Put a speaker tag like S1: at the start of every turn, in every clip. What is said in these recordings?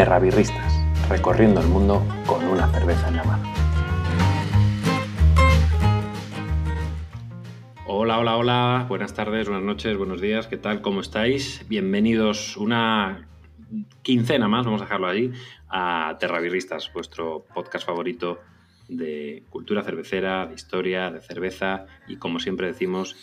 S1: Terrabirristas, recorriendo el mundo con una cerveza en la mano. Hola, hola, hola, buenas tardes, buenas noches, buenos días, ¿qué tal? ¿Cómo estáis? Bienvenidos una quincena más, vamos a dejarlo allí, a Terrabirristas, vuestro podcast favorito de cultura cervecera, de historia, de cerveza y como siempre decimos,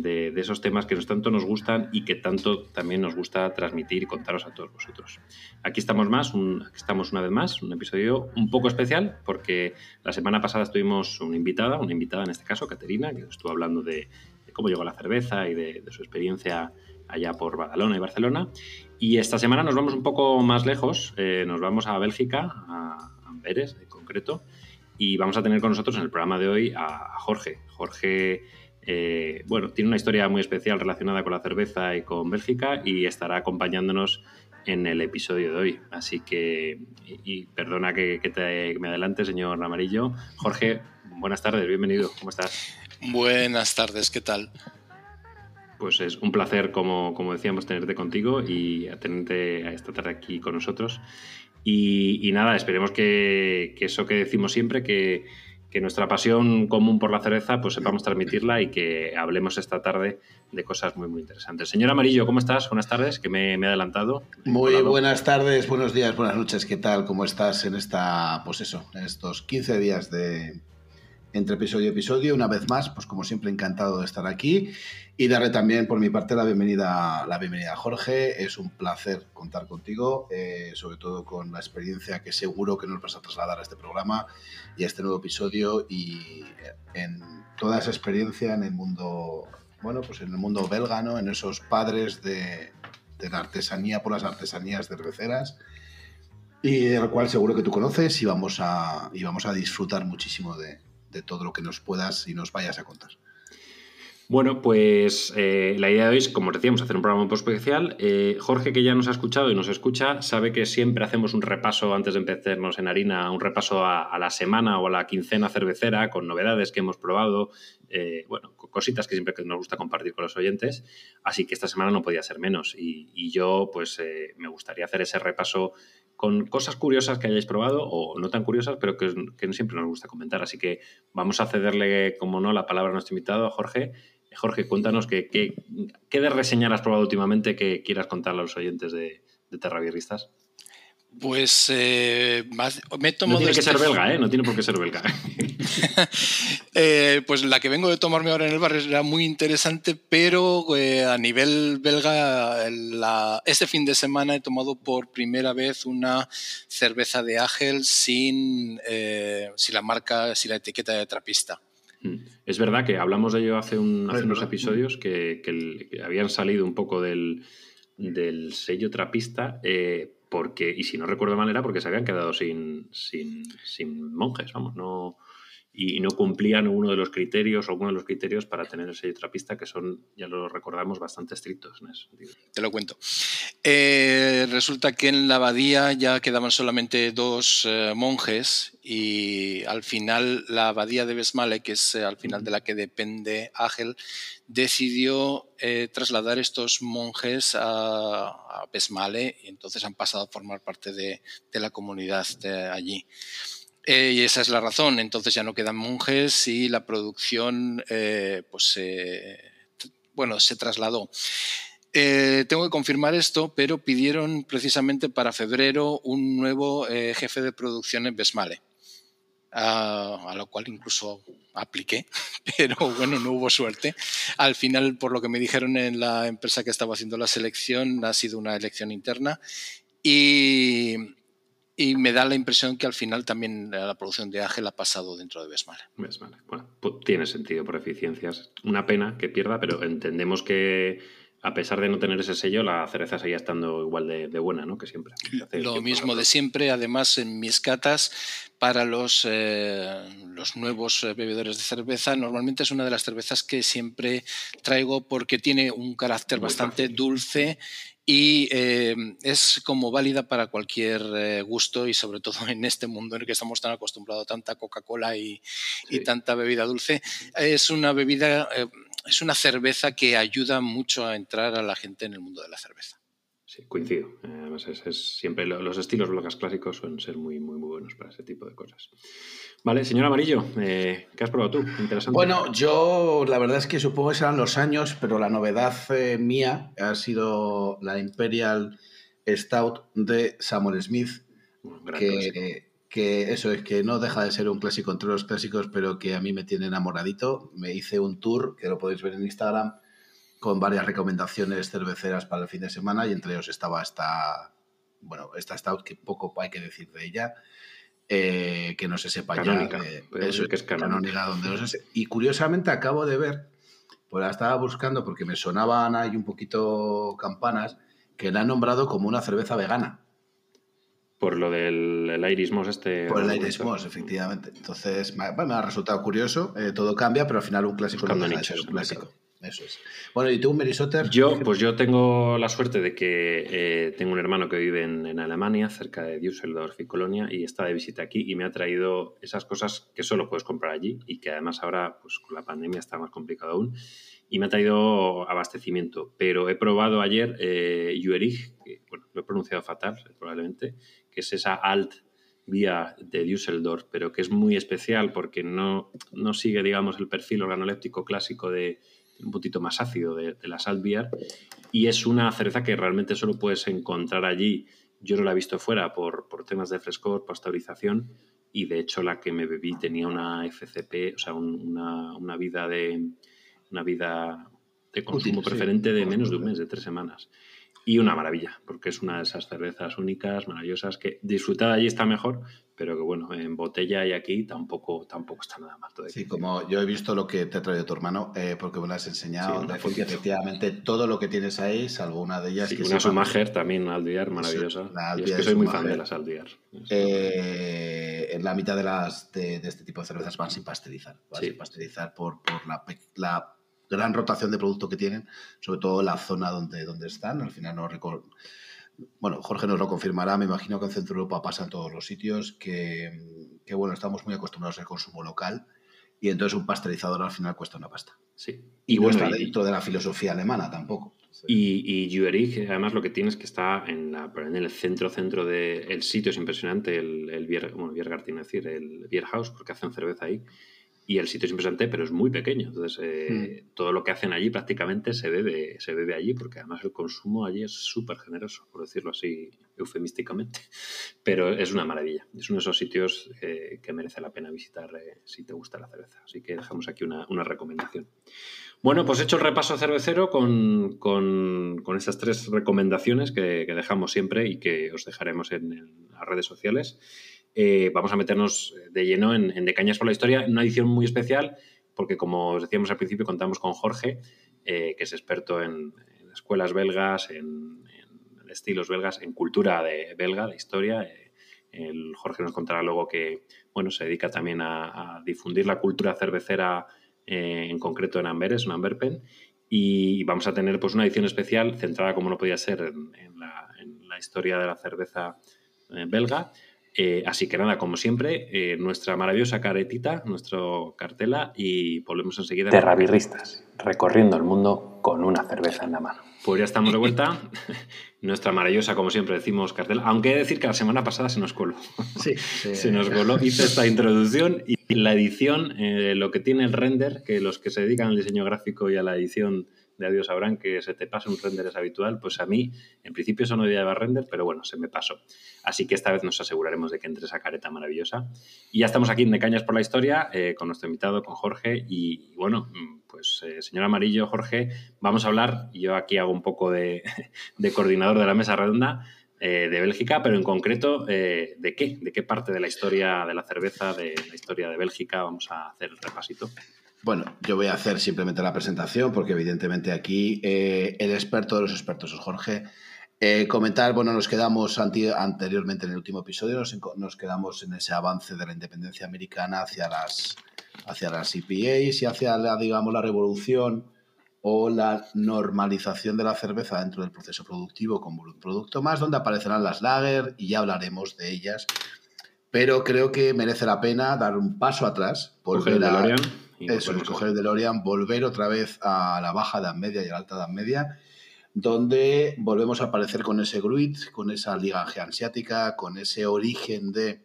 S1: de, esos temas que nos tanto nos gustan y que tanto también nos gusta transmitir y contaros a todos vosotros. Aquí estamos más, estamos una vez más, un episodio un poco especial porque la semana pasada estuvimos una invitada, una invitada en este caso, Caterina, que estuvo hablando de, cómo llegó la cerveza y de, su experiencia allá por Badalona y Barcelona. Y esta semana nos vamos un poco más lejos, eh, nos vamos a Bélgica, a Amberes en concreto, y vamos a tener con nosotros en el programa de hoy a Jorge. Jorge eh, bueno, tiene una historia muy especial relacionada con la cerveza y con Bélgica y estará acompañándonos en el episodio de hoy. Así que, y, perdona que, me adelante, señor Amarillo. Jorge, buenas tardes, bienvenido, ¿cómo estás?
S2: Buenas tardes, ¿qué tal?
S1: Pues es un placer, como, como decíamos, tenerte contigo y tenerte a esta tarde aquí con nosotros. Y, nada, esperemos que, que, eso que decimos siempre, que, que nuestra pasión común por la cerveza, pues sepamos transmitirla y que hablemos esta tarde de cosas muy, muy interesantes. Señor Amarillo, ¿cómo estás? Buenas tardes, que me, he adelantado.
S3: Muy buenas tardes, buenos días, buenas noches, ¿qué tal? ¿Cómo estás en esta, pues eso, en estos 15 días de, entre episodio y episodio. Una vez más, pues como siempre, encantado de estar aquí y darle también por mi parte la bienvenida, la bienvenida a Jorge. Es un placer contar contigo, eh, sobre todo con la experiencia que seguro que nos vas a trasladar a este programa y a este nuevo episodio y en toda esa experiencia en el mundo, bueno, pues en el mundo belga, ¿no? En esos padres de, de la artesanía por las artesanías cerveceras y al cual seguro que tú conoces y vamos a, y vamos a disfrutar muchísimo de, de todo lo que nos puedas y nos vayas a contar.
S1: Bueno, pues eh, la idea de hoy es, como decíamos, hacer un programa un poco especial. Eh, Jorge, que ya nos ha escuchado y nos escucha, sabe que siempre hacemos un repaso antes de empezarnos en harina, un repaso a, la semana o a la quincena cervecera con novedades que hemos probado, eh, bueno, cositas que siempre nos gusta compartir con los oyentes. Así que esta semana no podía ser menos. Y, y yo, pues, me gustaría hacer ese repaso con cosas curiosas que hayáis probado o no tan curiosas, pero que, que siempre nos gusta comentar. Así que vamos a cederle, como no, la palabra a nuestro invitado, a Jorge. Jorge, cuéntanos qué, qué, de reseñar has probado últimamente que quieras contarle a los oyentes de, de Terrabierristas.
S2: Pues eh, me
S1: No tiene que ser belga, ¿eh? No tiene por qué ser belga.
S2: Eh, pues la que vengo de tomarme ahora en el bar era muy interesante, pero eh, a nivel belga, este fin de semana he tomado por primera vez una cerveza de Ágel sin, sin la marca, sin la etiqueta de trapista.
S1: Mm. Es verdad que hablamos de ello hace, unos episodios que, habían salido un poco del, del sello trapista porque, y si no recuerdo mal, era porque se habían quedado sin, sin, sin monjes, vamos, no, y no cumplían uno de los criterios o uno de los criterios para tener el sello trapista, que son, ya lo recordamos, bastante estrictos en ese sentido.
S2: Te lo cuento. Eh, resulta que en la abadía ya quedaban solamente dos eh, monjes y al final la abadía de Besmale, que es eh, al final de la que depende Ágel, decidió trasladar estos monjes a, a, Besmale y entonces han pasado a formar parte de, de la comunidad de allí. Eh, y esa es la razón. Entonces ya no quedan monjes y la producción, eh, pues, bueno, se trasladó. Eh, tengo que confirmar esto, pero pidieron precisamente para febrero un nuevo jefe de producción en Besmale. A, a, lo cual incluso apliqué, pero bueno, no hubo suerte. Al final, por lo que me dijeron en la empresa que estaba haciendo la selección, ha sido una elección interna y, y me da la impresión que al final también la producción de Ágel ha pasado dentro de Besmale.
S1: Besmale. Bueno, pues tiene sentido por eficiencias. Una pena que pierda, pero entendemos que a pesar de no tener ese sello, la cereza seguía estando igual de, buena, ¿no? Que siempre.
S2: Lo mismo de siempre. Además, en mis catas, para los, eh, los nuevos eh, bebedores de cerveza, normalmente es una de las cervezas que siempre traigo porque tiene un carácter bastante dulce y eh, es como válida para cualquier eh, gusto y sobre todo en este mundo en el que estamos tan acostumbrados a tanta Coca-Cola y, tanta bebida dulce. Es una bebida, eh, es una cerveza que ayuda mucho a entrar a la gente en el mundo de la cerveza.
S1: Sí, coincido. Además, es, siempre los estilos belgas clásicos suelen ser muy, muy, muy buenos para ese tipo de cosas. Vale, señor Amarillo, eh, ¿qué has probado tú? Interesante.
S3: Bueno, yo la verdad es que supongo que serán los años, pero la novedad eh, mía ha sido la Imperial Stout de Samuel Smith, que, que, eso es que no deja de ser un clásico entre los clásicos, pero que a mí me tiene enamoradito. Me hice un tour, que lo podéis ver en Instagram, con varias recomendaciones cerveceras para el fin de semana y entre ellos estaba esta, bueno, esta Stout que poco hay que decir de ella. Eh, que no se sepa
S1: canónica,
S3: ya. eso que es canónica. donde no se Y curiosamente acabo de ver, pues la estaba buscando porque me sonaban ahí un poquito campanas, que la han nombrado como una cerveza vegana.
S1: Por lo del el Iris Moss este.
S3: Por el Iris Moss, efectivamente. Entonces, me, ha resultado curioso. Eh, todo cambia, pero al final un clásico
S1: no deja de un
S3: clásico. Eso es. Bueno, ¿y tú, Merisotter?
S1: Yo, pues yo tengo la suerte de que eh, tengo un hermano que vive en, Alemania, cerca de Düsseldorf y Colonia, y está de visita aquí y me ha traído esas cosas que solo puedes comprar allí y que además ahora, pues con la pandemia está más complicado aún. Y me ha traído abastecimiento, pero he probado ayer eh, que bueno, lo he pronunciado fatal, probablemente, que es esa alt vía de Düsseldorf, pero que es muy especial porque no, no sigue, digamos, el perfil organoléptico clásico de un poquito más ácido de, la Salt Beer y es una cerveza que realmente solo puedes encontrar allí. Yo no la he visto fuera por, por temas de frescor, pasteurización y de hecho la que me bebí tenía una FCP, o sea, una, una, vida de una vida de consumo preferente de menos de un mes, de tres semanas. Y una maravilla, porque es una de esas cervezas únicas, maravillosas, que disfrutada allí está mejor, pero que bueno, en botella y aquí tampoco, tampoco está nada más.
S3: Sí, como yo he visto lo que te ha traído tu hermano, eh, porque me lo has enseñado, sí, efectivamente todo lo que tienes ahí, salvo una de ellas.
S1: Sí, que una Sumager también, Aldiar, maravillosa. y es que soy muy fan de las Aldiar.
S3: Eh, en la mitad de las de, este tipo de cervezas van sin pasteurizar, van sin pasteurizar por, por la, la gran rotación de producto que tienen, sobre todo la zona donde, donde están. Al final no recuerdo. Bueno, Jorge nos lo confirmará, me imagino que en Centro Europa pasa en todos los sitios, que, que bueno, estamos muy acostumbrados al consumo local y entonces un pasteurizador al final cuesta una pasta.
S1: Sí.
S3: Y, bueno, está dentro de la filosofía alemana tampoco.
S1: Y, y además, lo que tienes que está en, la, en el centro, centro del sitio, es impresionante, el, el, Bier, bueno, Biergarten, decir, el Beer House, porque hacen cerveza ahí y el sitio es impresionante, pero es muy pequeño. Entonces, eh, hmm. todo lo que hacen allí prácticamente se bebe, se bebe allí, porque además el consumo allí es súper generoso, por decirlo así eufemísticamente. Pero es una maravilla. Es uno de esos sitios eh, que merece la pena visitar eh, si te gusta la cerveza. Así que dejamos aquí una, recomendación. Bueno, pues he hecho el repaso cervecero con, con, con estas tres recomendaciones que, que, dejamos siempre y que os dejaremos en, en las redes sociales. Eh, vamos a meternos de lleno en, en, De Cañas por la Historia, en una edición muy especial, porque como os decíamos al principio, contamos con Jorge, eh, que es experto en, escuelas belgas, en, estilos belgas, en cultura de belga, de historia. Eh, Jorge nos contará luego que bueno, se dedica también a, difundir la cultura cervecera, en concreto en Amberes, en Amberpen. Y vamos a tener pues, una edición especial centrada, como no podía ser, en, la, en la historia de la cerveza belga eh, así que nada, como siempre, eh, nuestra maravillosa caretita, nuestro cartela y volvemos enseguida.
S2: Terrabirristas, recorriendo el mundo con una cerveza en la mano.
S1: Pues ya estamos de vuelta. nuestra maravillosa, como siempre decimos, cartela. Aunque he de decir que la semana pasada se nos coló.
S3: Sí,
S1: se nos coló. Hice esta introducción y la edición, eh, lo que tiene el render, que los que se dedican al diseño gráfico y a la edición de Adiós sabrán que se te pasa un render es habitual, pues a mí en principio eso no lleva render, pero bueno, se me pasó. Así que esta vez nos aseguraremos de que entre esa careta maravillosa. Y ya estamos aquí en De Cañas por la Historia eh, con nuestro invitado, con Jorge. Y, bueno, pues eh, señor Amarillo, Jorge, vamos a hablar, yo aquí hago un poco de, coordinador de la mesa redonda, eh, de Bélgica, pero en concreto, ¿de qué? ¿De qué parte de la historia de la cerveza, de la historia de Bélgica? Vamos a hacer el repasito.
S3: Bueno, yo voy a hacer simplemente la presentación porque evidentemente aquí eh, el experto de los expertos es Jorge. Eh, comentar, bueno, nos quedamos anteriormente en el último episodio, nos, quedamos en ese avance de la independencia americana hacia las, hacia las EPAs y hacia, la, digamos, la revolución o la normalización de la cerveza dentro del proceso productivo como un producto más, donde aparecerán las lager y ya hablaremos de ellas. Pero creo que merece la pena dar un paso atrás,
S1: volver a,
S3: eso, escoger el DeLorean, volver otra vez a la baja edad media y a la alta edad media, donde volvemos a aparecer con ese Gruit, con esa liga geansiática, con ese origen de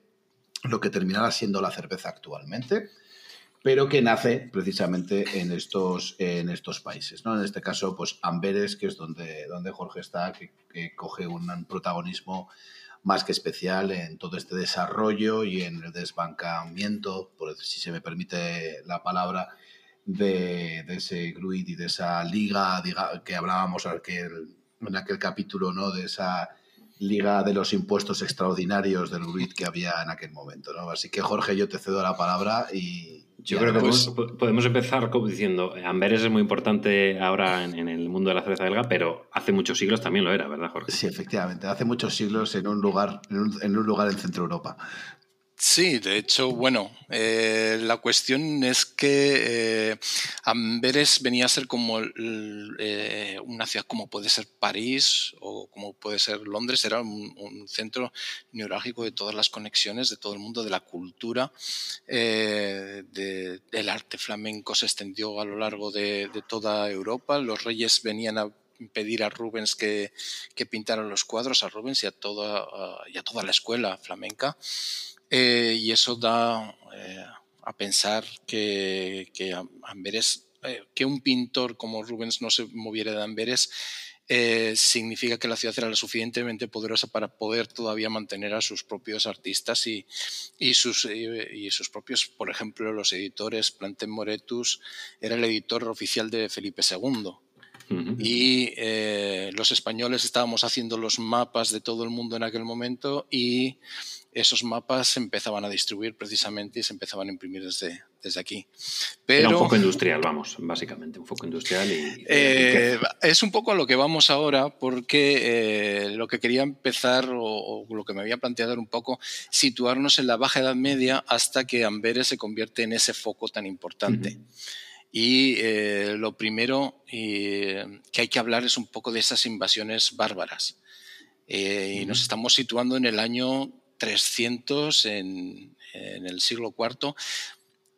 S3: lo que terminará siendo la cerveza actualmente, pero que nace precisamente en estos, en estos países. ¿no? En este caso, pues Amberes, que es donde, donde Jorge está, que, coge un protagonismo más que especial en todo este desarrollo y en el desbancamiento, por si se me permite la palabra, de, ese Gruid y de esa liga que hablábamos en aquel capítulo, ¿no? De esa liga de los impuestos extraordinarios del Gruid que había en aquel momento, ¿no? Así que Jorge, yo te cedo la palabra y...
S1: Yo creo que pues, podemos empezar diciendo, Amberes es muy importante ahora en, el mundo de la cerveza belga, pero hace muchos siglos también lo era, ¿verdad, Jorge?
S3: Sí, efectivamente, hace muchos siglos en un lugar en un lugar en Centro Europa.
S2: Sí, de hecho, bueno, eh, la cuestión es que eh, Amberes venía a ser como eh, una ciudad como puede ser París o como puede ser Londres, era un, centro neurálgico de todas las conexiones de todo el mundo, de la cultura, del arte flamenco se extendió a lo largo de, toda Europa, los reyes venían a pedir a Rubens que, que pintara los cuadros, a Rubens y a toda, y a toda la escuela flamenca. Eh, y eso da eh, a pensar que, que Amberes, eh, que un pintor como Rubens no se moviera de Amberes, significa que la ciudad era lo suficientemente poderosa para poder todavía mantener a sus propios artistas y, y, sus, y sus propios, por ejemplo, los editores. Planten Moretus era el editor oficial de Felipe II. Y los españoles estábamos haciendo los mapas de todo el mundo en aquel momento y esos mapas se empezaban a distribuir precisamente y se empezaban a imprimir desde, desde aquí.
S1: Pero, Era un foco industrial, vamos, básicamente, un foco industrial. Y,
S2: eh, es un poco a lo que vamos ahora, porque eh, lo que quería empezar o, lo que me había planteado era un poco situarnos en la Baja Edad Media hasta que Amberes se convierte en ese foco tan importante. Y eh, lo primero que hay que hablar es un poco de esas invasiones bárbaras. Y nos estamos situando en el año 300 en, el siglo IV.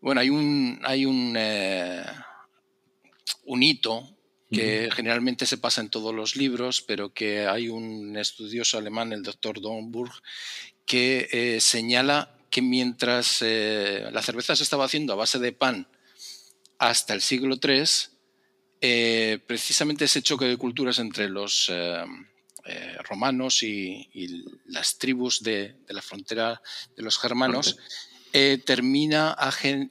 S2: Bueno, hay un, hay un, eh, un hito que generalmente se pasa en todos los libros, pero que hay un estudioso alemán, el doctor Dornburg, que eh, señala que mientras eh, la cerveza se estaba haciendo a base de pan hasta el siglo III, precisamente ese choque de culturas entre los eh, romanos y, las tribus de, la frontera de los germanos, eh, termina,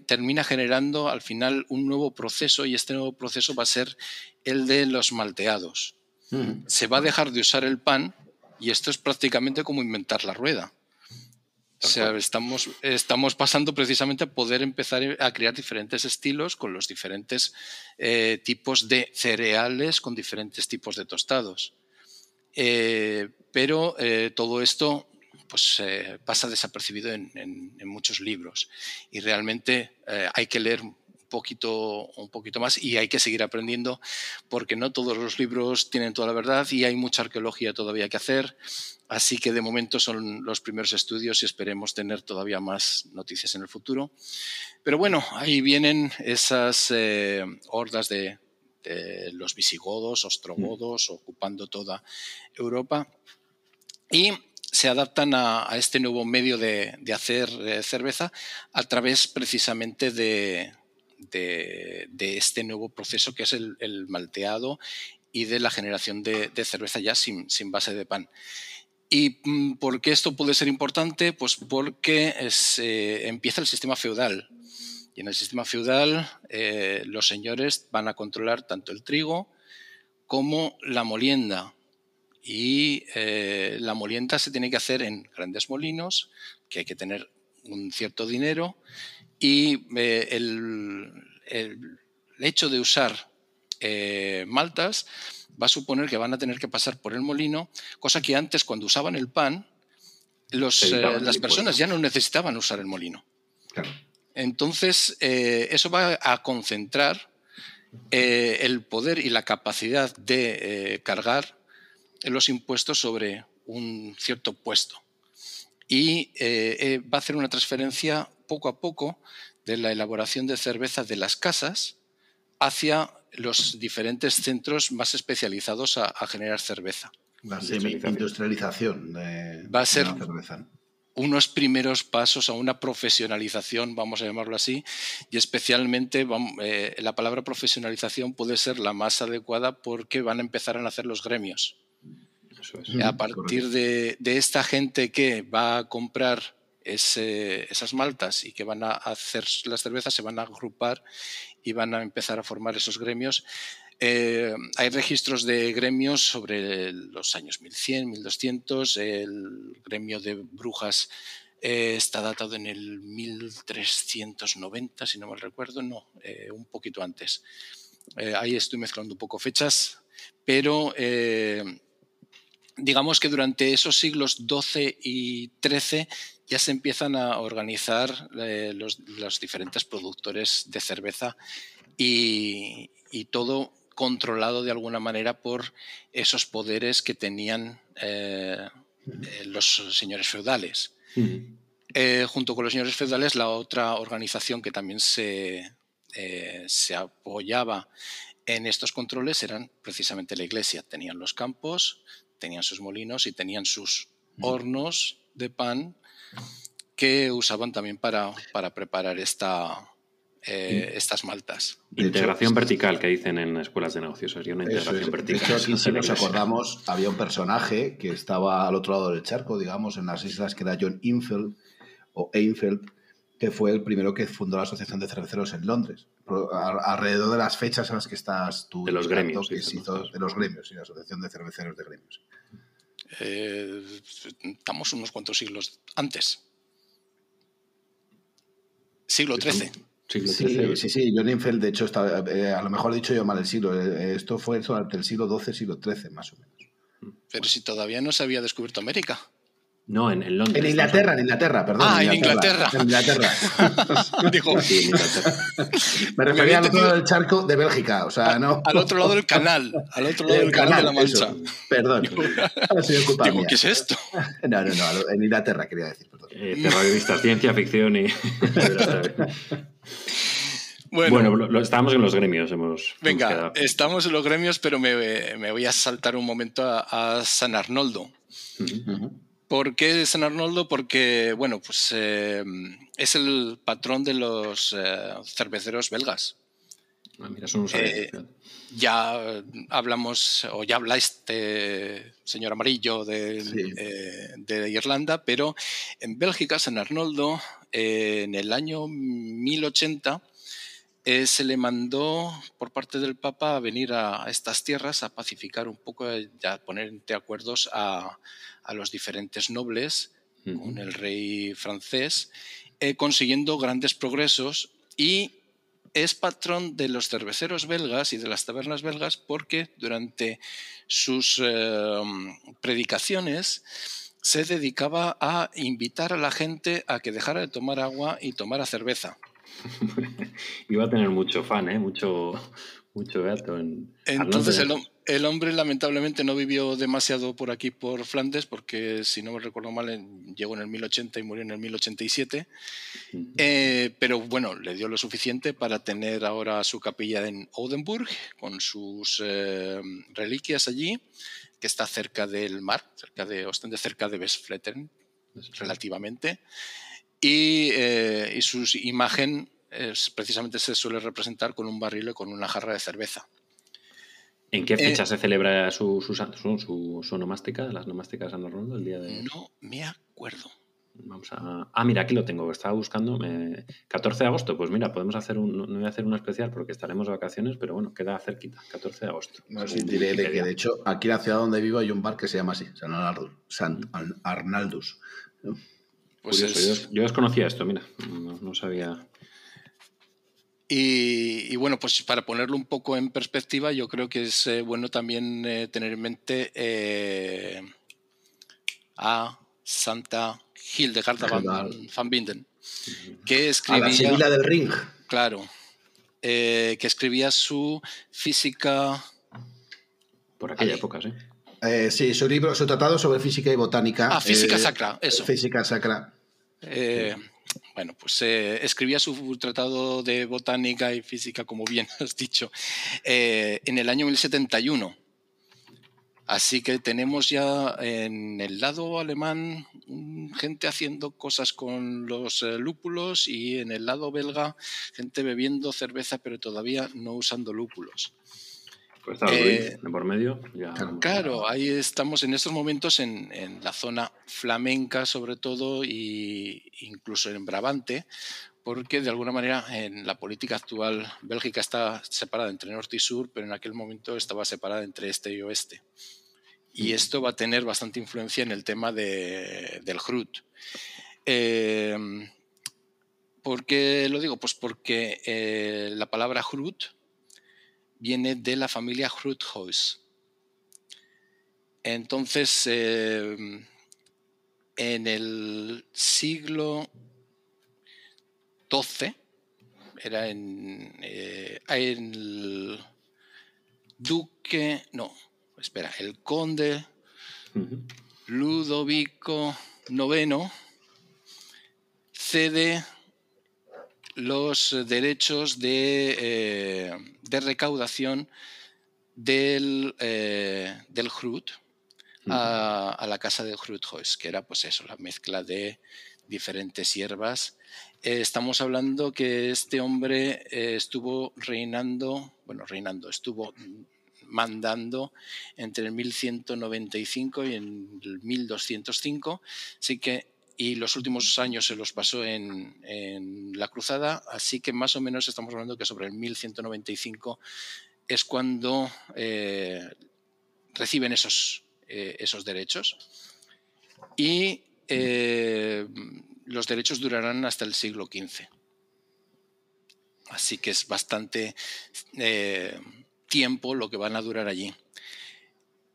S2: termina generando al final un nuevo proceso y este nuevo proceso va a ser el de los malteados. Mm. Se va a dejar de usar el pan y esto es prácticamente como inventar la rueda. O sea, estamos, estamos pasando precisamente a poder empezar a crear diferentes estilos con los diferentes eh, tipos de cereales, con diferentes tipos de tostados. Eh, pero eh, todo esto pues, eh, pasa desapercibido en, muchos libros y realmente hay que leer poquito, un poquito más y hay que seguir aprendiendo porque no todos los libros tienen toda la verdad y hay mucha arqueología todavía que hacer. Así que de momento son los primeros estudios y esperemos tener todavía más noticias en el futuro. Pero bueno, ahí vienen esas hordas de, los visigodos, ostrogodos, mm. ocupando toda Europa. Y se adaptan a, este nuevo medio de, hacer eh, cerveza a través precisamente de, este nuevo proceso que es el, malteado y de la generación de, cerveza ya sin, base de pan. ¿Y mm, por qué esto puede ser importante? Pues porque eh, empieza el sistema feudal. Y en el sistema feudal eh, los señores van a controlar tanto el trigo como la molienda. Y eh, la molienda se tiene que hacer en grandes molinos, que hay que tener un cierto dinero. Y eh, el, hecho de usar maltas va a suponer que van a tener que pasar por el molino, cosa que antes cuando usaban el pan, las personas ya no necesitaban usar el molino. Claro. Entonces, eh, eso va a concentrar eh, el poder y la capacidad de eh, cargar los impuestos sobre un cierto puesto. Y va a hacer una transferencia poco a poco de la elaboración de cerveza de las casas hacia los diferentes centros más especializados a, generar cerveza.
S3: La semi-industrialización de,
S2: Va a ser unos primeros pasos a una profesionalización, vamos a llamarlo así, y especialmente eh, la palabra profesionalización puede ser la más adecuada porque van a empezar a nacer los gremios. A partir de, esta gente que va a comprar esas maltas y que van a hacer las cervezas, se van a agrupar y van a empezar a formar esos gremios. Eh, hay registros de gremios sobre los años 1100, 1200. El gremio de brujas eh, está datado en el 1390, si no mal recuerdo. No, eh, un poquito antes. ahí estoy mezclando un poco fechas, pero digamos que durante esos siglos XII y XIII ya se empiezan a organizar los, diferentes productores de cerveza y todo controlado de alguna manera por esos poderes que tenían eh, eh, los señores feudales. Eh, junto con los señores feudales, la otra organización que también se, se apoyaba en estos controles eran precisamente la iglesia. Tenían los campos, tenían sus molinos y tenían sus hornos de pan que usaban también para, para preparar esta, eh, estas maltas.
S1: integración vertical que dicen en escuelas de negocios, sería una integración vertical.
S3: De hecho, aquí si nos acordamos, había un personaje que estaba al otro lado del charco, digamos, en las islas, que era John Infeld, o Einfeld, que fue el primero que fundó la Asociación de Cerveceros en Londres, alrededor de las fechas en las que estás tú.
S1: De los gremios.
S3: de los gremios, sí, la Asociación de Cerveceros de Gremios.
S2: Eh, estamos unos cuantos siglos antes. Siglo XIII.
S3: Sí, sí, sí, John Infeld, de hecho, está, eh, a lo mejor he dicho yo mal el siglo. Eh, esto fue durante el siglo XII, siglo XIII, más o menos.
S2: Pero si todavía no se había descubierto América.
S1: No, en, Londres.
S3: En Inglaterra, en Inglaterra, perdón.
S2: Ah, en Inglaterra.
S3: En Inglaterra. Dijo. Sí, Inglaterra. Me refería al otro lado del charco de Bélgica, o sea, no.
S2: Al otro lado del canal, al otro lado del canal, de la Mancha.
S3: Perdón.
S2: Digo, ¿qué es esto?
S3: No, no, no, en Inglaterra quería decir, perdón.
S1: Eh, ciencia ficción y. Bueno, estábamos en los gremios. Hemos,
S2: venga, estamos en los gremios, pero me, me, voy a saltar un momento a, San Arnoldo. ¿Por qué San Arnoldo? Porque, bueno, pues eh, es el patrón de los eh, cerveceros belgas.
S1: Ah, mira, eh,
S2: ya hablamos, o ya habláis de señor Amarillo de, de Irlanda, pero en Bélgica, San Arnoldo, en el año 1080, se le mandó por parte del Papa a venir a, estas tierras a pacificar un poco, a poner entre acuerdos a, a los diferentes nobles con el rey francés, eh, consiguiendo grandes progresos y es patrón de los cerveceros belgas y de las tabernas belgas porque durante sus eh, predicaciones se dedicaba a invitar a la gente a que dejara de tomar agua y tomara cerveza.
S1: Iba a tener mucho fan, ¿eh? mucho, mucho gato.
S2: Entonces el, hombre lamentablemente no vivió demasiado por aquí, por Flandes, porque si no me recuerdo mal, llegó en el 1080 y murió en el 1087. Eh, pero bueno, le dio lo suficiente para tener ahora su capilla en Odenburg, con sus eh, reliquias allí, que está cerca del mar, cerca de Ostende, cerca de Westflettern, relativamente. Y, eh, y su imagen es, precisamente se suele representar con un barril y con una jarra de cerveza.
S1: ¿En qué fecha eh, se celebra su, su, su, su, onomástica, las nomásticas de San Arnoldo, el día de...?
S2: No me acuerdo.
S1: Vamos a... Ah, mira, aquí lo tengo, estaba buscando. 14 de agosto, pues mira, podemos hacer un... No voy a hacer una especial porque estaremos de vacaciones, pero bueno, queda cerquita, 14 de agosto.
S3: No, sí, diré de que de hecho aquí en la ciudad donde vivo hay un bar que se llama así, San, Arnaldus.
S1: Pues yo, desconocía esto, mira, no sabía...
S2: Y, bueno, pues para ponerlo un poco en perspectiva, yo creo que es eh, bueno también eh, tener en mente eh, a Santa Hildegarda van, van Binden, que escribía... A la
S3: Sevilla del Ring.
S2: Claro, que escribía su física...
S1: Por aquella época, sí.
S3: sí, su libro, su tratado sobre física y botánica.
S2: Ah, física sacra, eso.
S3: Física sacra.
S2: Bueno, pues eh, escribía su tratado de botánica y física, como bien has dicho, eh, en el año 1071. Así que tenemos ya en el lado alemán gente haciendo cosas con los eh, lúpulos y en el lado belga gente bebiendo cerveza pero todavía no usando lúpulos.
S1: Pues eh, por medio.
S2: Claro, ahí estamos en estos momentos en, la zona flamenca sobre todo e incluso en Brabante, porque de alguna manera en la política actual Bélgica está separada entre norte y sur, pero en aquel momento estaba separada entre este y oeste. Y esto va a tener bastante influencia en el tema de, del Hrut. Em, ¿Por qué lo digo? Pues porque eh, la palabra Hrut viene de la familia Hruthuis. Entonces, em, en el siglo XII, era en, eh, el duque, no, espera, el conde Ludovico IX cede los derechos de, eh, recaudación del, eh, del Hrut a, la casa de Hruthois, que era pues eso, la mezcla de diferentes hierbas. Eh, estamos hablando que este hombre estuvo reinando, bueno, reinando, estuvo mandando entre el 1195 y el 1205, así que y los últimos años se los pasó en, la cruzada, así que más o menos estamos hablando que sobre el 1195 es cuando eh, reciben esos, eh, esos derechos y eh, los derechos durarán hasta el siglo XV. Así que es bastante tiempo lo que van a durar allí.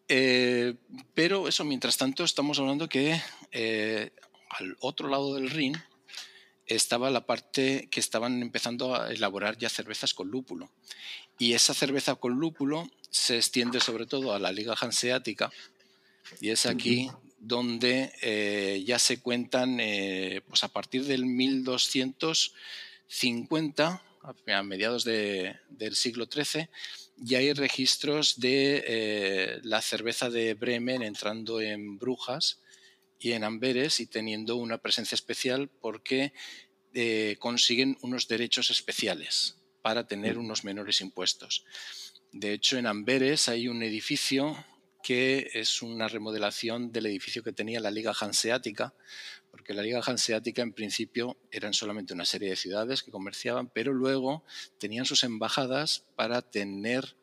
S2: pero eso, mientras tanto, estamos hablando que al otro lado del Rin estaba la parte que estaban empezando a elaborar ya cervezas con lúpulo. Y esa cerveza con lúpulo se extiende sobre todo a la Liga Hanseática y es aquí donde eh, ya se cuentan, eh, pues a partir del 1250, a mediados del siglo XIII, ya hay registros de eh, la cerveza de Bremen entrando en Brujas y en Amberes y teniendo una presencia especial porque eh, consiguen unos derechos especiales para tener unos menores impuestos. De hecho, en Amberes hay un edificio que es una remodelación del edificio que tenía la Liga Hanseática, porque la Liga Hanseática en principio eran solamente una serie de ciudades que comerciaban, pero luego tenían sus embajadas para tener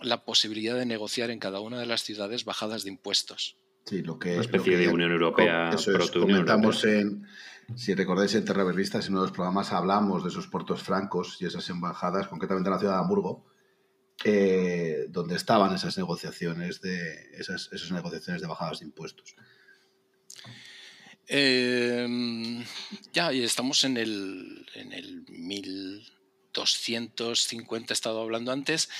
S2: la posibilidad de negociar en cada una de las ciudades bajadas de impuestos.
S3: Sí, lo que,
S1: Una especie de Unión Europea.
S3: Eso es, comentamos en, si recordáis en Terraverristas, en uno de los programas hablamos de esos puertos francos y esas embajadas, concretamente en la ciudad de Hamburgo, eh, donde estaban esas negociaciones de esas, negociaciones de bajadas de impuestos.
S2: Em, ya, y estamos en el, en el 1250, he estado hablando antes,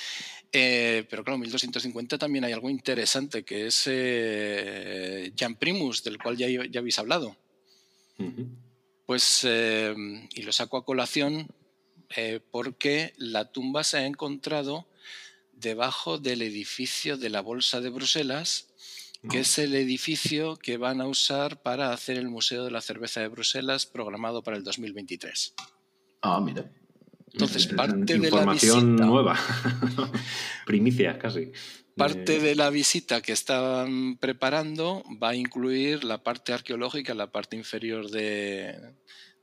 S2: eh, pero claro, 1250 también hay algo interesante, que es eh, Jan Primus, del cual ya, ya habéis hablado. Pues, eh, y lo saco a colación porque la tumba se ha encontrado debajo del edificio de la Bolsa de Bruselas, que es el edificio que van a usar para hacer el Museo de la Cerveza de Bruselas programado para el 2023.
S3: Ah, mira.
S2: Entonces, parte
S1: de la visita. nueva. Primicia, casi.
S2: Parte eh, de la visita que estaban preparando va a incluir la parte arqueológica, la parte inferior de,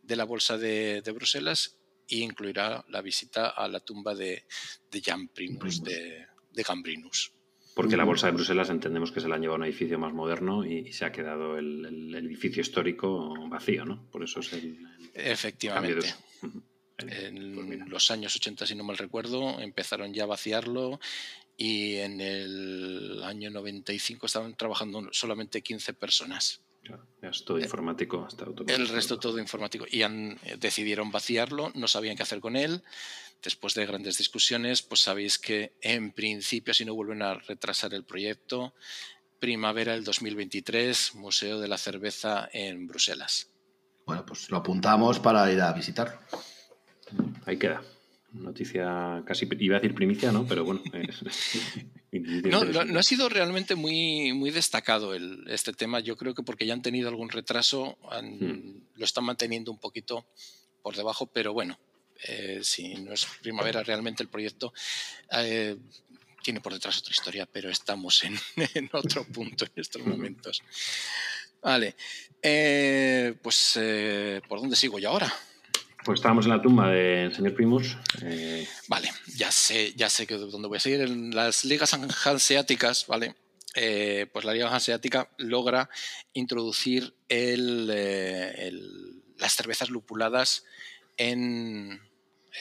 S2: la bolsa de, Bruselas, e incluirá la visita a la tumba de, de Jan Primus, de, de Gambrinus.
S1: Porque la bolsa de Bruselas entendemos que se la han llevado a un edificio más moderno y, se ha quedado el, edificio histórico vacío, ¿no? Por eso es el.
S2: Efectivamente. En los años 80, si no mal recuerdo, empezaron ya a vaciarlo y en el año 95 estaban trabajando solamente 15 personas.
S1: es todo eh, informático hasta
S2: El resto todo informático. Y han, eh, decidieron vaciarlo, no sabían qué hacer con él. Después de grandes discusiones, pues sabéis que en principio, si no vuelven a retrasar el proyecto, primavera del 2023, Museo de la Cerveza en Bruselas.
S3: bueno, pues lo apuntamos para ir a visitar.
S1: Ahí queda. Noticia casi, iba a decir primicia, ¿no? Pero bueno.
S2: no, ha sido realmente muy, muy destacado el, este tema. Yo creo que porque ya han tenido algún retraso, hmm. lo están manteniendo un poquito por debajo, pero bueno, eh, si no es primavera realmente el proyecto, eh, tiene por detrás otra historia, pero estamos en, otro punto en estos momentos. Vale, eh, pues ¿por dónde sigo yo ahora?
S1: Pues estábamos en la tumba del señor Primus.
S2: Vale, ya sé, ya sé que dónde voy a seguir. En las ligas hanseáticas, ¿vale? pues la liga hanseática logra introducir el, las cervezas lupuladas en,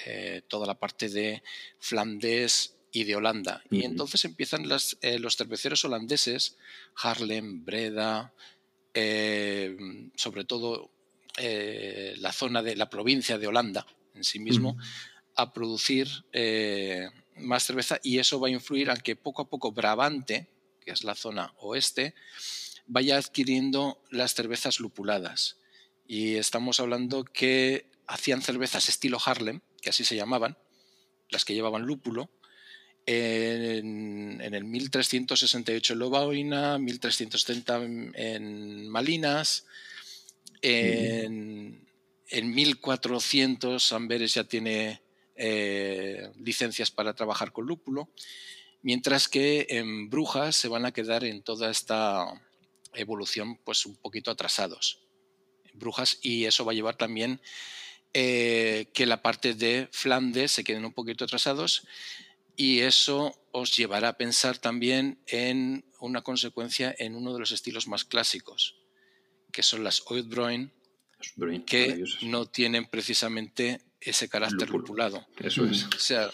S2: eh, toda la parte de Flandes y de Holanda. Y entonces empiezan eh, los cerveceros holandeses, Harlem, Breda, eh, sobre todo la zona de la provincia de Holanda en sí mismo, a producir más cerveza y eso va a influir a que poco a poco Brabante, que es la zona oeste, vaya adquiriendo las cervezas lupuladas. Y estamos hablando que hacían cervezas estilo Harlem, que así se llamaban, las que llevaban lúpulo, en, el 1368 en Lobaina, 1370 en Malinas, en, 1400 Amberes ya tiene eh, licencias para trabajar con lúpulo, mientras que en Brujas se van a quedar en toda esta evolución pues un poquito atrasados. Y eso va a llevar también eh, que la parte de Flandes se queden un poquito atrasados y eso os llevará a pensar también en una consecuencia en uno de los estilos más clásicos, que son las Oudbroin, que no tienen precisamente ese carácter lupulado.
S1: Eso es.
S2: O sea,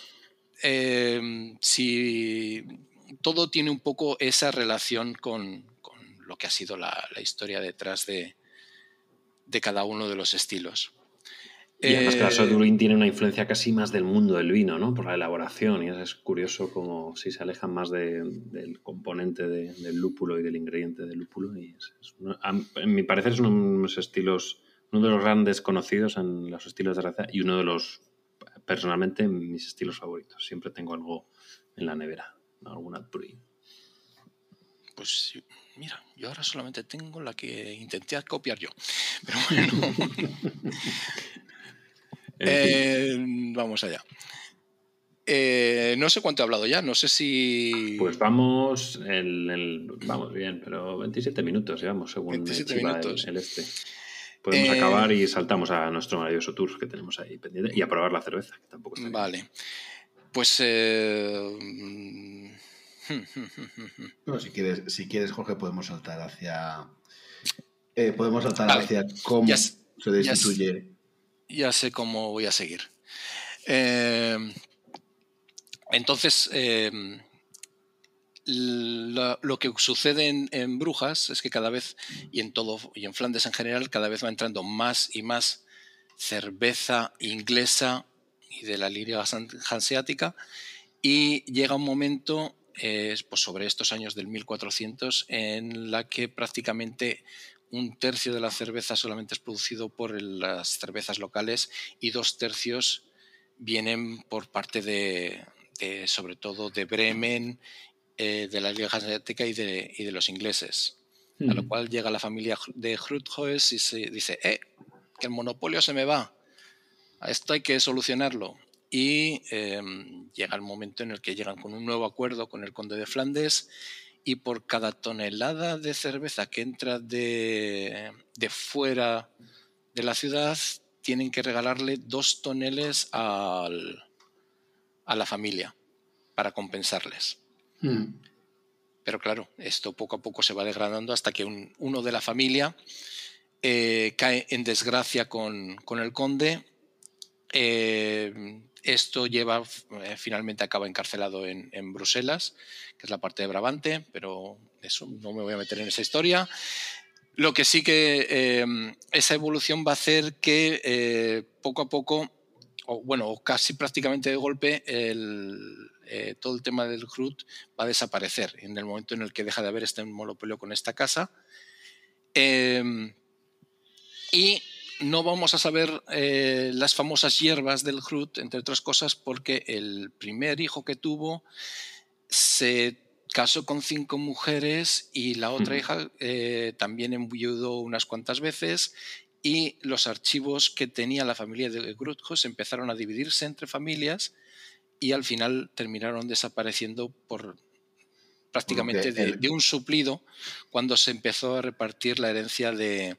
S2: em, si todo tiene un poco esa relación con, lo que ha sido la, historia detrás de, de cada uno de los estilos.
S1: Y además que la Sodurin tiene una influencia casi más del mundo del vino, ¿no? Por la elaboración. Y es curioso como si se alejan más del componente del lúpulo y del ingrediente del lúpulo. Y en mi parecer es uno de los estilos, uno de los grandes conocidos en los estilos de raza y uno de los, personalmente, mis estilos favoritos. Siempre tengo algo en la nevera, alguna Pruin.
S2: Pues mira, yo ahora solamente tengo la que intenté copiar yo. Pero bueno. Eh, vamos allá. Eh, no sé cuánto he hablado ya, no sé si.
S1: Pues vamos, el, vamos bien, pero 27 minutos llevamos, según 27 minutos. El, este. Podemos eh, acabar y saltamos a nuestro maravilloso tour que tenemos ahí pendiente y a probar la cerveza, que tampoco está
S2: Vale. Pues.
S3: si quieres, si quieres, Jorge, podemos saltar hacia. podemos saltar hacia cómo se destituye
S2: ya sé cómo voy a seguir. Eh, entonces, eh, lo, que sucede en, Brujas es que cada vez, y en todo, y en Flandes en general, cada vez va entrando más y más cerveza inglesa y de la línea hanseática, y llega un momento, eh, pues sobre estos años del 1400, en la que prácticamente un tercio de la cerveza solamente es producido por las cervezas locales y dos tercios vienen por parte de, sobre todo de Bremen, eh, de la Liga Hanseática y de, y de los ingleses. A lo cual llega la familia de Gruthoes y se dice, eh, que el monopolio se me va, esto hay que solucionarlo. Y em, llega el momento en el que llegan con un nuevo acuerdo con el conde de Flandes y por cada tonelada de cerveza que entra de, fuera de la ciudad, tienen que regalarle dos toneles a la familia para compensarles. Hmm. Pero claro, esto poco a poco se va degradando hasta que uno de la familia eh, cae en desgracia con, el conde. Eh, esto lleva, eh, finalmente acaba encarcelado en, Bruselas, que es la parte de Brabante, pero eso no me voy a meter en esa historia. Lo que sí que eh, esa evolución va a hacer que eh, poco a poco, o bueno, casi prácticamente de golpe, todo el tema del CRUD va a desaparecer en el momento en el que deja de haber este monopolio con esta casa. y no vamos a saber eh, las famosas hierbas del Hrut, entre otras cosas, porque el primer hijo que tuvo se casó con cinco mujeres y la otra hija eh, también enviudó unas cuantas veces y los archivos que tenía la familia de Grutjos empezaron a dividirse entre familias y al final terminaron desapareciendo por prácticamente de, un suplido cuando se empezó a repartir la herencia de,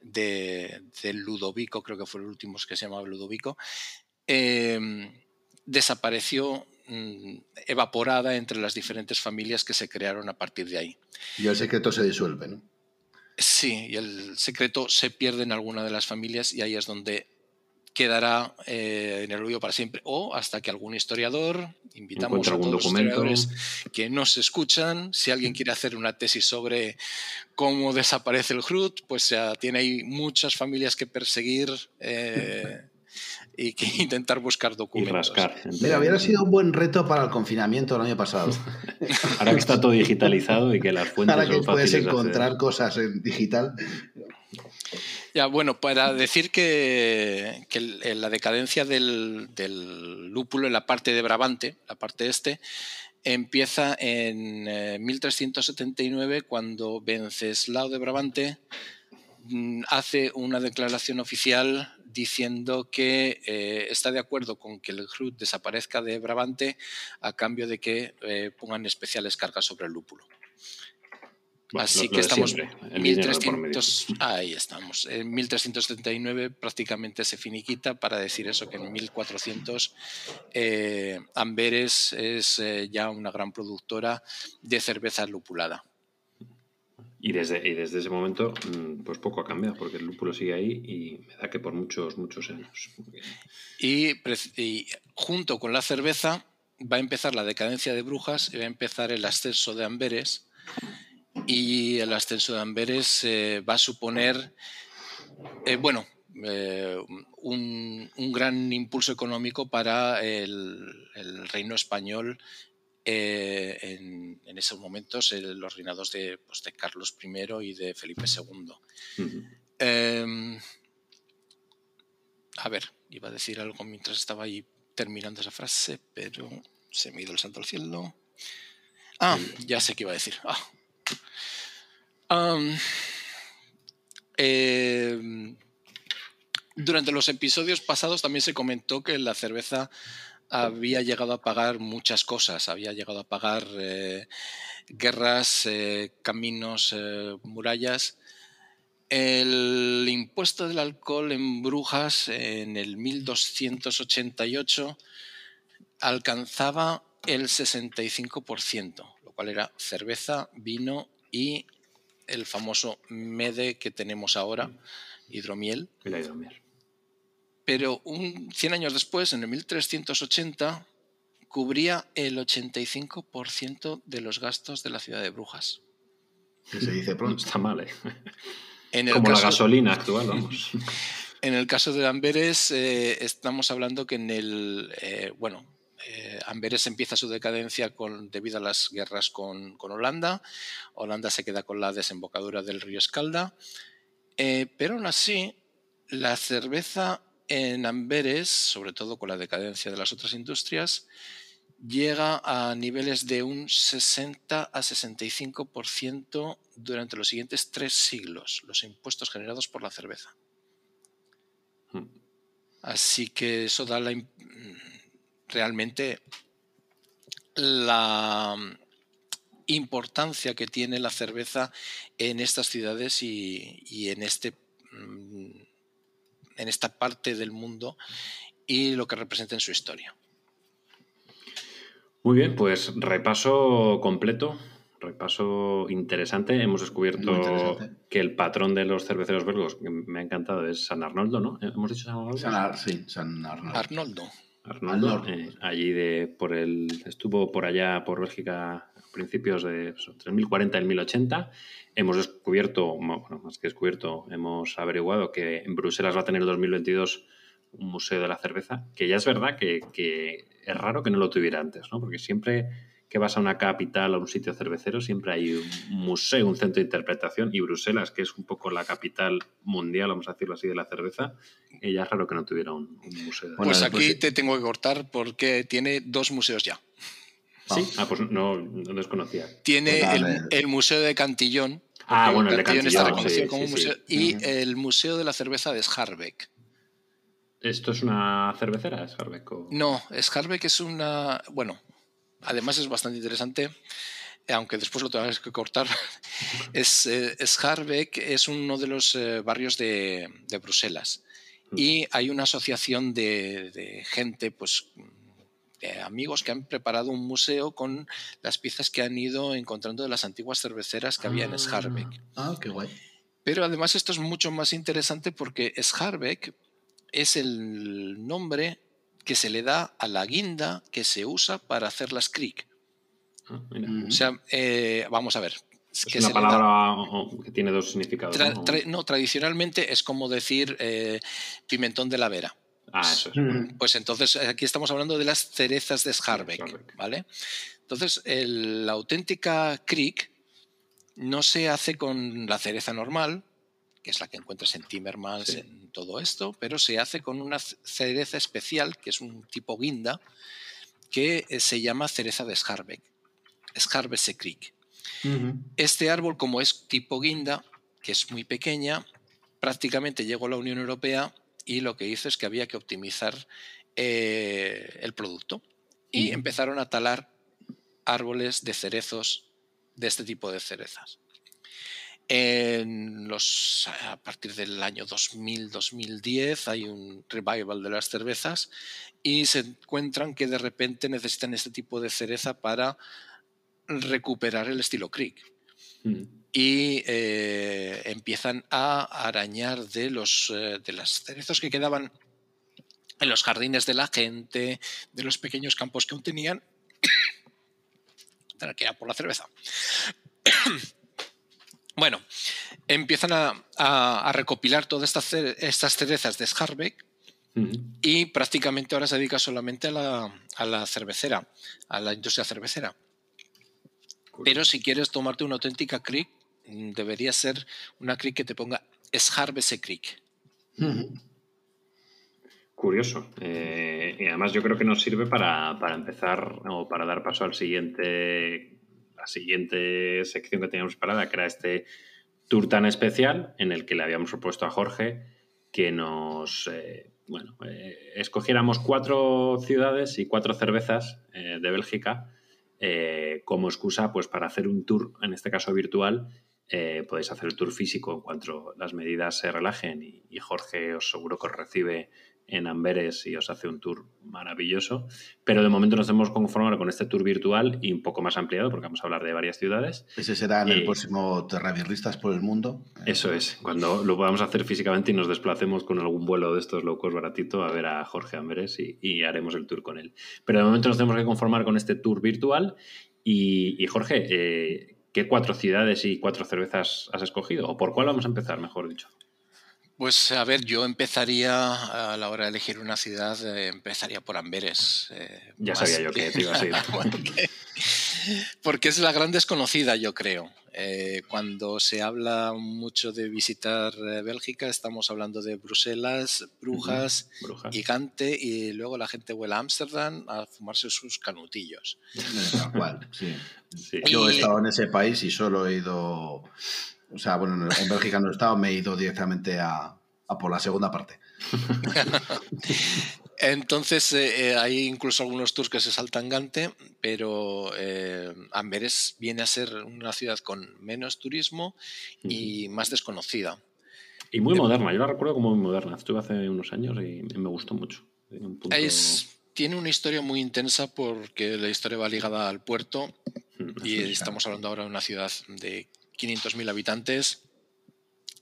S2: de, Ludovico, creo que fue el último que se llamaba Ludovico, em, desapareció mm, evaporada entre las diferentes familias que se crearon a partir de ahí.
S3: Y el secreto se disuelve, ¿no?
S2: Sí, y el secreto se pierde en alguna de las familias y ahí es donde quedará eh, en el olvido para siempre o hasta que algún historiador, invitamos a todos los historiadores que nos escuchan, si alguien quiere hacer una tesis sobre cómo desaparece el Hrut, pues ya tiene ahí muchas familias que perseguir eh, y que intentar buscar documentos.
S3: Mira, hubiera sido un buen reto para el confinamiento el año pasado.
S1: Ahora que está todo digitalizado y que las fuentes
S3: Ahora que puedes encontrar cosas en digital.
S2: Ya, bueno, para decir que, la decadencia del, lúpulo en la parte de Brabante, la parte este, empieza en 1379 eh, cuando Venceslao de Brabante mm, hace una declaración oficial diciendo que eh, está de acuerdo con que el Grut desaparezca de Brabante a cambio de que eh, pongan especiales cargas sobre el lúpulo. Así que estamos en 1300, ahí estamos. En 1379 prácticamente se finiquita para decir eso, que en 1400 eh, Amberes es eh, ya una gran productora de cerveza lupulada.
S1: Y desde, desde ese momento, mm, pues poco ha cambiado, porque el lúpulo sigue ahí y me da que por muchos, muchos años.
S2: Y, y junto con la cerveza va a empezar la decadencia de Brujas y va a empezar el ascenso de Amberes y el ascenso de Amberes eh, va a suponer, eh, bueno, eh, un, gran impulso económico para el, reino español en, esos momentos, los reinados pues, de, Carlos I y de Felipe II. Em, a ver, iba a decir algo mientras estaba ahí terminando esa frase, pero se me ha ido el santo al cielo. Ah, ya sé qué iba a decir. Ah, Em, durante los episodios pasados también se comentó que la cerveza había llegado a pagar muchas cosas, había llegado a pagar eh, guerras, eh, caminos, eh, murallas. El impuesto del alcohol en Brujas en el 1288 alcanzaba el 65%, lo cual era cerveza, vino y el famoso MEDE que tenemos ahora, hidromiel. Pero un, 100 años después, en el 1380, cubría el 85% de los gastos de la ciudad de Brujas.
S3: Que se dice pronto.
S1: Está mal, ¿eh? Como la gasolina actual, vamos.
S2: En el caso de Amberes, eh, estamos hablando que en el, eh, bueno, eh, Amberes empieza su decadencia con, debido a las guerras con, Holanda. Holanda se queda con la desembocadura del río Escalda. Eh, pero aún así, la cerveza en Amberes, sobre todo con la decadencia de las otras industrias, llega a niveles de un 60 a 65% durante los siguientes tres siglos, los impuestos generados por la cerveza. Hmm. Así que eso da la, realmente la importancia que tiene la cerveza en estas ciudades y, en este mm, en esta parte del mundo y lo que representa en su historia.
S1: Muy bien, pues repaso completo, repaso interesante. Hemos descubierto que el patrón de los cerveceros belgos, que me ha encantado, es San Arnoldo, ¿no? ¿Hemos dicho San
S3: Arnoldo? sí, San Arnoldo.
S2: Arnoldo.
S1: Arnoldo, eh, allí de por el estuvo por allá por Bélgica a principios de el 1040 y el 1080. Hemos descubierto, bueno, más que descubierto, hemos averiguado que en Bruselas va a tener en 2022 un museo de la cerveza, que ya es verdad que, es raro que no lo tuviera antes, ¿no? Porque siempre que vas a una capital o un sitio cervecero, siempre hay un museo, un centro de interpretación, y Bruselas, que es un poco la capital mundial, vamos a decirlo así, de la cerveza, y ya es raro que no tuviera un, museo.
S2: pues aquí te tengo que cortar porque tiene dos museos ya.
S1: ¿Sí? Ah, pues no, no desconocía.
S2: Tiene pues el, Museo de Cantillón.
S1: Ah, bueno, el de Cantillón. está
S2: reconocido como un museo. Y el Museo de la Cerveza de Scharbeck.
S1: ¿Esto es una cervecera, Scharbeck?
S2: No, Scharbeck es una. Bueno, además es bastante interesante, aunque después lo tengas que cortar. es, eh, Scharbeck es uno de los eh, barrios de, Bruselas. Mm. Y hay una asociación de, de gente, pues de amigos que han preparado un museo con las piezas que han ido encontrando de las antiguas cerveceras que había en Scharbeck.
S3: Ah, qué guay.
S2: Pero además esto es mucho más interesante porque Scharbeck es el nombre que se le da a la guinda que se usa para hacer las crick. Ah, o sea, eh, vamos a ver.
S1: Es una palabra que tiene dos significados.
S2: ¿no? tradicionalmente es como decir eh, pimentón de la vera.
S1: Ah, eso
S2: es. Pues entonces aquí estamos hablando de las cerezas de Scharbeck, ¿vale? Entonces, la auténtica Creek no se hace con la cereza normal, que es la que encuentras en Timmermans, en todo esto, pero se hace con una cereza especial, que es un tipo guinda, que eh, se llama cereza de Scharbeck, Scharbese Creek. Este árbol, como es tipo guinda, que es muy pequeña, prácticamente llegó a la Unión Europea y lo que hizo es que había que optimizar eh, el producto. Y empezaron a talar árboles de cerezos de este tipo de cerezas. En los, a partir del año 2000-2010 hay un revival de las cervezas y se encuentran que de repente necesitan este tipo de cereza para recuperar el estilo Creek y eh, empiezan a arañar de, los, eh, de las cerezos que quedaban en los jardines de la gente, de los pequeños campos que aún tenían. que era por la cerveza. Bueno, empiezan a, recopilar todas estas, estas cerezas de Scharbeck y prácticamente ahora se dedica solamente a la, a la cervecera, a la industria cervecera. Pero si quieres tomarte una auténtica crick, Mm, debería ser una crick que te ponga Scharbese Creek.
S1: Curioso. Eh, y además yo creo que nos sirve para, empezar o para dar paso al siguiente, siguiente sección que teníamos preparada, que era este tour tan especial en el que le habíamos propuesto a Jorge que nos, eh, bueno, eh, escogiéramos cuatro ciudades y cuatro cervezas de Bélgica como excusa pues para hacer un tour, en este caso virtual, eh, podéis hacer el tour físico en cuanto las medidas se relajen y, Jorge os seguro que os recibe en Amberes y os hace un tour maravilloso. Pero de momento nos hemos conformado con este tour virtual y un poco más ampliado porque vamos a hablar de varias ciudades.
S3: Ese será en el próximo Terravirristas por el mundo.
S1: Eso es, cuando lo podamos hacer físicamente y nos desplacemos con algún vuelo de estos locos baratito a ver a Jorge Amberes y, haremos el tour con él. Pero de momento nos tenemos que conformar con este tour virtual y, Jorge, eh, ¿Qué cuatro ciudades y cuatro cervezas has escogido? ¿O por cuál vamos a empezar, mejor dicho?
S2: Pues a ver, yo empezaría a la hora de elegir una ciudad, eh, empezaría por Amberes.
S1: Eh, ya sabía yo que te iba a seguir.
S2: porque es la gran desconocida, yo creo. Eh, cuando se habla mucho de visitar Bélgica, estamos hablando de Bruselas, Brujas, y Gante, y luego la gente vuela a Ámsterdam a fumarse sus canutillos.
S3: sí. Yo he estado en ese país y solo he ido o sea, bueno, en Bélgica no he estado, me he ido directamente a, por la segunda parte.
S2: Entonces, eh, eh, hay incluso algunos tours que se saltan Gante, pero eh, Amberes viene a ser una ciudad con menos turismo y más desconocida.
S1: Y muy moderna, yo la recuerdo como muy moderna. Estuve hace unos años y me gustó mucho.
S2: tiene una historia muy intensa porque la historia va ligada al puerto mm, y estamos hablando ahora de una ciudad de 500.000 habitantes,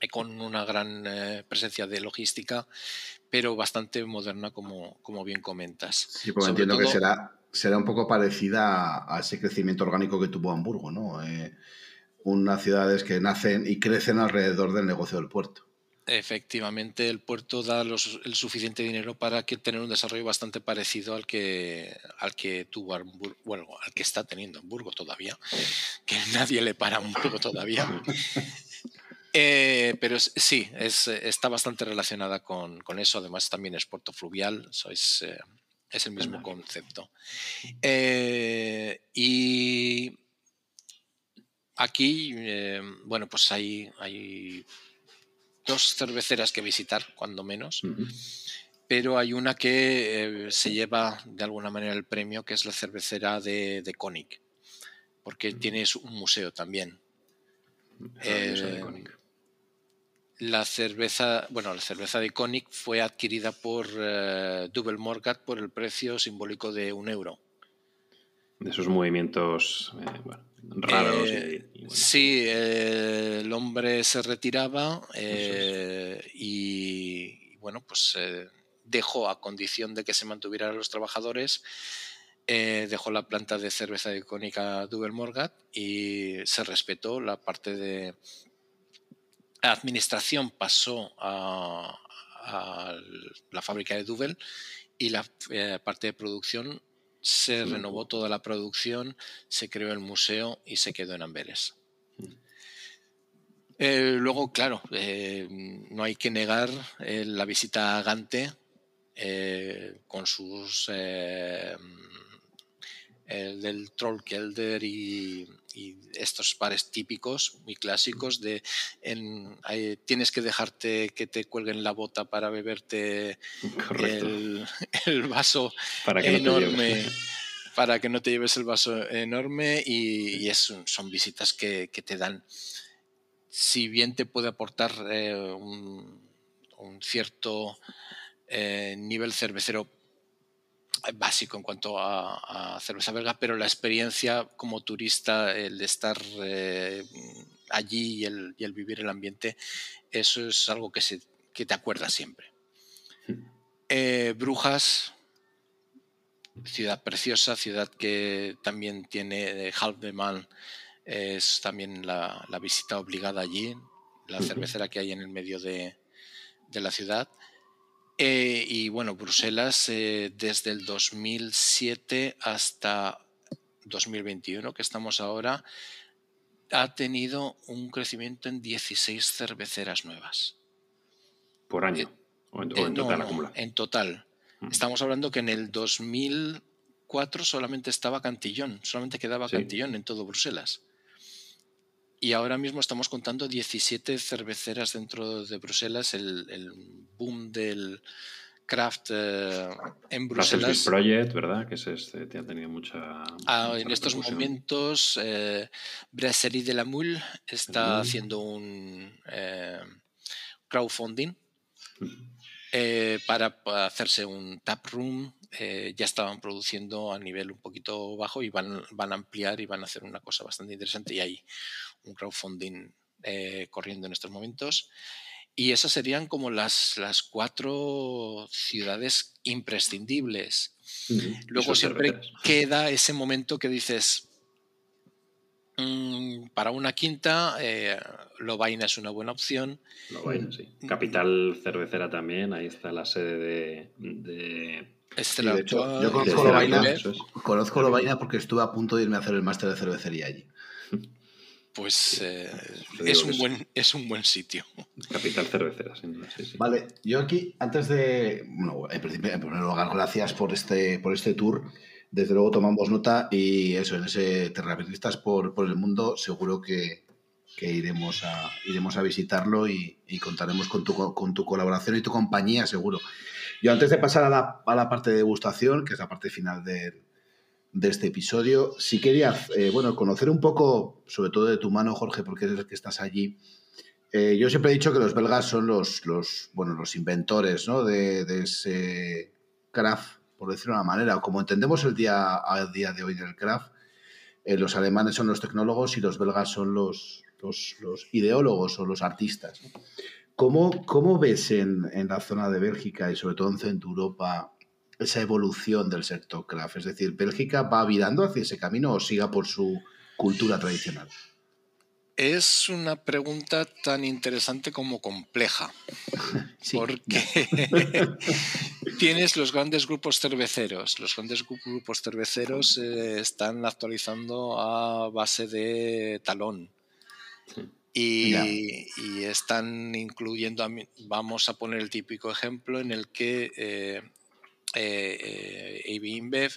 S2: eh, con una gran eh, presencia de logística, pero bastante moderna, como, como bien comentas.
S3: Sí, porque entiendo que será, será un poco parecida a, ese crecimiento orgánico que tuvo Hamburgo, ¿no? Eh, unas ciudades que nacen y crecen alrededor del negocio del puerto.
S2: Efectivamente, el puerto da el suficiente dinero para que tener un desarrollo bastante parecido al que al que tuvo bueno, al que está teniendo Hamburgo todavía, que nadie le para a Hamburgo todavía. Eh, pero sí, es, está bastante relacionada con, eso. Además, también es puerto fluvial, es, eh, es el mismo concepto. Eh, y aquí, bueno, pues hay, hay dos cerveceras que visitar, cuando menos. Pero hay una que eh, se lleva de alguna manera el premio, que es la cervecera de, de Koenig, porque tiene un museo también. Eh, la cerveza, bueno, la cerveza de Koenig fue adquirida por uh, Double Morgat por el precio simbólico de un euro.
S1: De esos movimientos raros.
S2: Eh, sí, eh, el hombre se retiraba eh, y, bueno, pues dejó a condición de que se mantuvieran los trabajadores. dejó la planta de cerveza icónica Double Morgat y se respetó la parte de administración pasó a, la fábrica de Double y la parte de producción se renovó toda la producción, se creó el museo y se quedó en Amberes. Eh, luego, claro, eh, no hay que negar eh, la visita a Gante con sus del Trollkelder y, y estos bares típicos, muy clásicos, de tienes que dejarte que te cuelguen la bota para beberte el, vaso para que enorme. No para que no te lleves el vaso enorme y, son visitas que, te dan, si bien te puede aportar eh, un, cierto eh, nivel cervecero básico en cuanto a, cerveza belga, pero la experiencia como turista, el de estar eh, allí y el, vivir el ambiente, eso es algo que, se, te acuerda siempre. Eh, Brujas, ciudad preciosa, ciudad que también tiene Half de Man, es también la, visita obligada allí, la cervecera que hay en el medio de la ciudad. Eh, y bueno, Bruselas eh, desde el 2007 hasta 2021, que estamos ahora, ha tenido un crecimiento en 16 cerveceras nuevas.
S1: ¿Por año? Eh, ¿O en, total
S2: En total. Mm. Estamos hablando que en el 2004 solamente estaba Cantillón, solamente quedaba Cantillón en todo Bruselas. Y ahora mismo estamos contando 17 cerveceras dentro de Bruselas, el, boom del craft eh, en Bruselas.
S1: Project, ¿verdad? Que es este, te ha tenido mucha.
S2: Ah, en estos momentos, eh, Brasserie de la Mule está haciendo un eh, crowdfunding eh, para hacerse un tap room. ya estaban produciendo a nivel un poquito bajo y van, van a ampliar y van a hacer una cosa bastante interesante. Y hay un crowdfunding eh, corriendo en estos momentos. Y esas serían como las, las cuatro ciudades imprescindibles. Luego siempre queda ese momento que dices, mm, para una quinta, eh, Lovaina es una buena opción.
S1: Lovaina, sí. Mm. Capital cervecera también, ahí está la sede de... de...
S3: yo conozco Lovaina, conozco Lovaina porque estuve a punto de irme a hacer el máster de cervecería allí.
S2: pues eh, es, un buen, es un buen sitio.
S1: Capital cervecera,
S3: Vale, yo aquí, antes de. Bueno, en principio, en primer lugar, gracias por este, por este tour. Desde luego tomamos nota y eso, en ese Terrapiristas por, por el mundo, seguro que, que, iremos, a, iremos a visitarlo y, y, contaremos con tu, con tu colaboración y tu compañía, seguro. Yo antes de pasar a la, a la parte de degustación, que es la parte final del de este episodio. Si querías, eh, bueno, conocer un poco, sobre todo de tu mano, Jorge, porque eres el que estás allí. Eh, yo siempre he dicho que los belgas son los, los bueno, los inventores ¿no? de, ese craft, por decirlo de una manera, como entendemos el día día de hoy del craft. Eh, los alemanes son los tecnólogos y los belgas son los, los, ideólogos o los artistas. ¿Cómo, cómo ves en, en, la zona de Bélgica y sobre todo en Centro Europa esa evolución del sector craft? Es decir, ¿Bélgica va virando hacia ese camino o siga por su cultura tradicional?
S2: Es una pregunta tan interesante como compleja, porque tienes los grandes grupos cerveceros. Los grandes grupos cerveceros eh, están actualizando a base de talón. Y, están incluyendo, vamos a poner el típico ejemplo en el que eh, eh, eh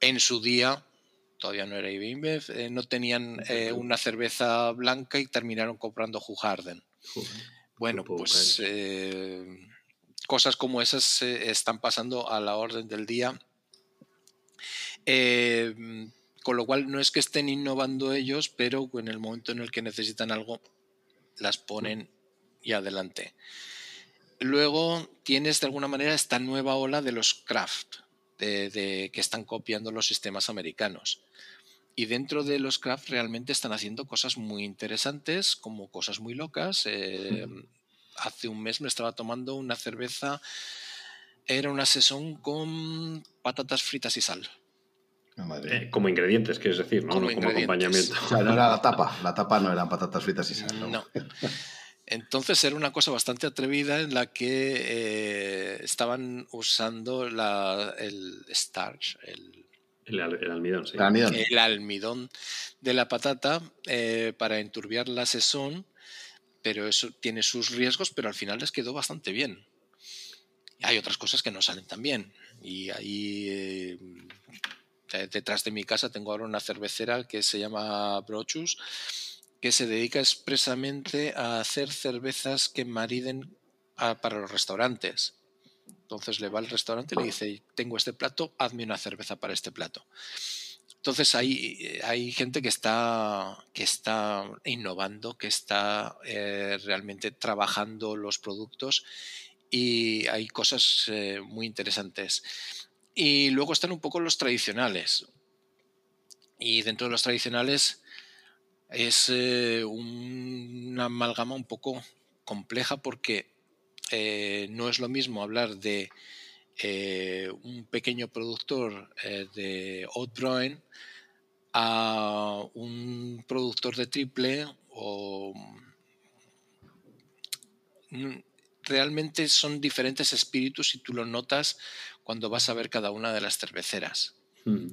S2: en su día todavía no era IBM, eh, no tenían eh, una cerveza blanca y terminaron comprando Juharden. Bueno, pues eh, cosas como esas están pasando a la orden del día. con lo cual no es que estén innovando ellos, pero en el momento en el que necesitan algo, las ponen y adelante. Luego tienes de alguna manera esta nueva ola de los craft, de, que están copiando los sistemas americanos. Y dentro de los craft realmente están haciendo cosas muy interesantes, como cosas muy locas. Eh, hace un mes me estaba tomando una cerveza, era una sesión con patatas fritas y sal.
S1: Eh, como ingredientes, quieres decir, ¿no? Como, acompañamiento.
S3: O sea, no era la tapa, la tapa no eran patatas fritas y sal.
S2: No. Entonces era una cosa bastante atrevida en la que eh, estaban usando el starch, el,
S1: almidón, sí.
S2: el, almidón. de la patata eh, para enturbiar la sesón, pero eso tiene sus riesgos, pero al final les quedó bastante bien. Hay otras cosas que no salen tan bien. Y ahí eh, detrás de mi casa tengo ahora una cervecera que se llama Brochus que se dedica expresamente a hacer cervezas que mariden para los restaurantes. Entonces le va al restaurante y le dice, tengo este plato, hazme una cerveza para este plato. Entonces hay, hay gente que está, que está innovando, que está eh, realmente trabajando los productos y hay cosas eh, muy interesantes. Y luego están un poco los tradicionales. Y dentro de los tradicionales es eh, una amalgama un poco compleja porque eh, no es lo mismo hablar de eh, un pequeño productor de oat a un productor de triple o mm, realmente son diferentes espíritus y tú lo notas cuando vas a ver cada una de las cerveceras. Mm.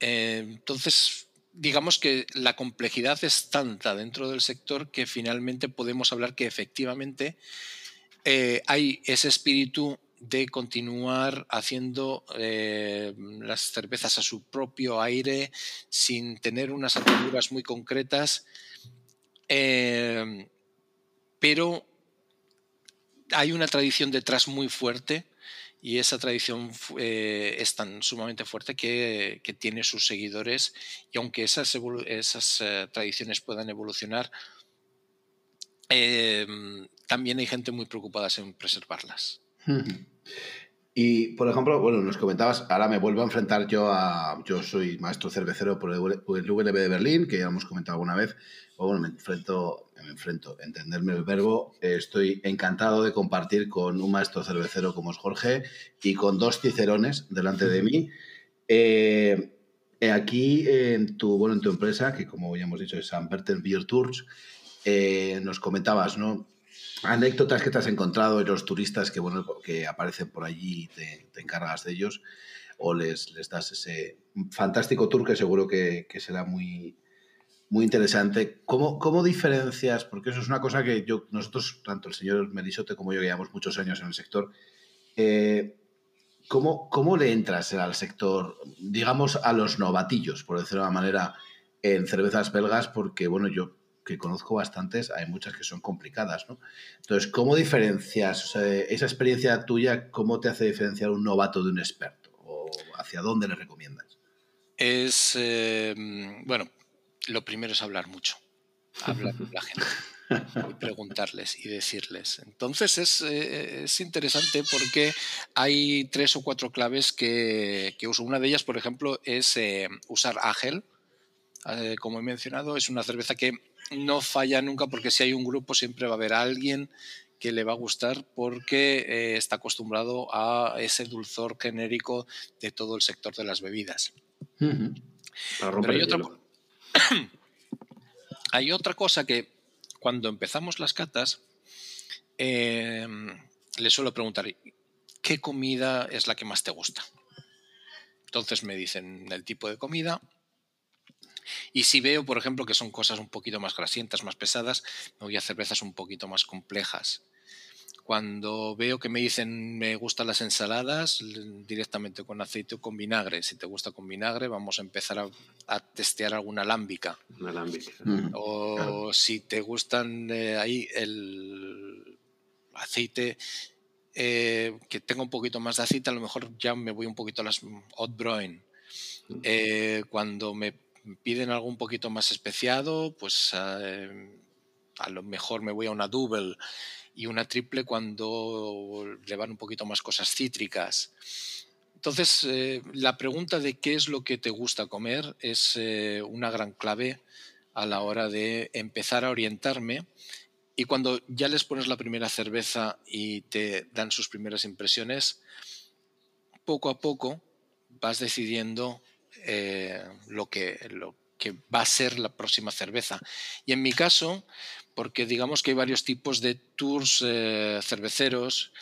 S2: entonces, digamos que la complejidad es tanta dentro del sector que finalmente podemos hablar que efectivamente eh, hay ese espíritu de continuar haciendo eh, las cervezas a su propio aire sin tener unas ataduras muy concretas, eh, pero hay una tradición detrás muy fuerte y esa tradición eh, es tan sumamente fuerte que, tiene sus seguidores y aunque esas, eh, tradiciones puedan evolucionar, em, también hay gente muy preocupada en preservarlas.
S3: Y, por ejemplo, bueno, nos comentabas, ahora me vuelvo a enfrentar yo a, yo soy maestro cervecero por el, el de Berlín, que ya hemos comentado alguna vez, bueno, me enfrento me enfrento, entenderme el verbo. Estoy encantado de compartir con un maestro cervecero como es Jorge y con dos cicerones delante de mí. Eh, eh, aquí en tu, bueno, en tu empresa, que como ya hemos dicho es San Beer Tours, eh, nos comentabas, ¿no? Anécdotas que te has encontrado y los turistas que, bueno, que aparecen por allí y te, encargas de ellos o les, das ese fantástico tour que seguro que será muy, muy interesante. ¿Cómo, ¿Cómo, diferencias? Porque eso es una cosa que yo, nosotros, tanto el señor Melisote como yo, llevamos muchos años en el sector. Eh, ¿cómo, ¿Cómo le entras al sector, digamos, a los novatillos, por decirlo de una manera, en cervezas belgas? Porque, bueno, yo que conozco bastantes, hay muchas que son complicadas, ¿no? Entonces, ¿cómo diferencias esa experiencia tuya, cómo te hace diferenciar un novato de un experto? ¿O hacia dónde le recomiendas?
S2: Es, eh, bueno, lo primero es hablar mucho, hablar con la gente y preguntarles y decirles. Entonces eh, es, interesante porque hay tres o cuatro claves que, uso. Una de ellas, por ejemplo, es eh, usar Ágel. Eh, como he mencionado, es una cerveza que no falla nunca porque si hay un grupo siempre va a haber alguien que le va a gustar porque está acostumbrado a ese dulzor genérico de todo el sector de las bebidas.
S1: Para romper Pero hay
S2: hay otra cosa que cuando empezamos las catas, eh, le suelo preguntar, ¿qué comida es la que más te gusta? Entonces me dicen el tipo de comida. Y si veo, por ejemplo, que son cosas un poquito más grasientas, más pesadas, me voy a cervezas un poquito más complejas. Cuando veo que me dicen me gustan las ensaladas, directamente con aceite o con vinagre. Si te gusta con vinagre, vamos a empezar a, testear alguna alámbica.
S1: Una alámbica.
S2: O si te gustan eh, ahí el aceite eh, que tenga un poquito más de aceite, a lo mejor ya me voy un poquito a las hot broin. Eh, cuando me piden algo un poquito más especiado, pues a lo mejor me voy a una double y una triple cuando le van un poquito más cosas cítricas. Entonces, eh, la pregunta de qué es lo que te gusta comer es eh, una gran clave a la hora de empezar a orientarme. Y cuando ya les pones la primera cerveza y te dan sus primeras impresiones, poco a poco vas decidiendo eh, lo, que, lo que va a ser la próxima cerveza. Y en mi caso, porque digamos que hay varios tipos de tours eh, cerveceros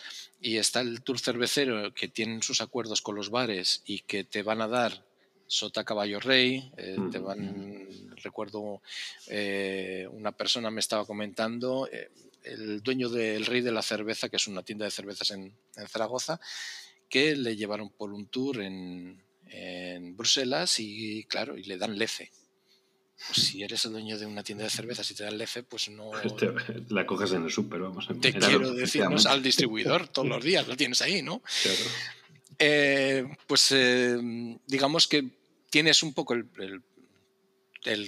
S2: y está el tour cervecero que tienen sus acuerdos con los bares y que te van a dar sota caballo rey, eh, te van, recuerdo eh, una persona me estaba comentando, el dueño del Rey de la Cerveza, que es una tienda de cervezas en, Zaragoza, que le llevaron por un tour en, en Bruselas y claro, y le dan lefe si eres el dueño de una tienda de cervezas y te da el F, pues no.
S1: la coges en el súper, vamos.
S2: Te quiero decir, al distribuidor todos los días, lo tienes ahí, ¿no? Claro. Eh, pues eh, digamos que tienes un poco el,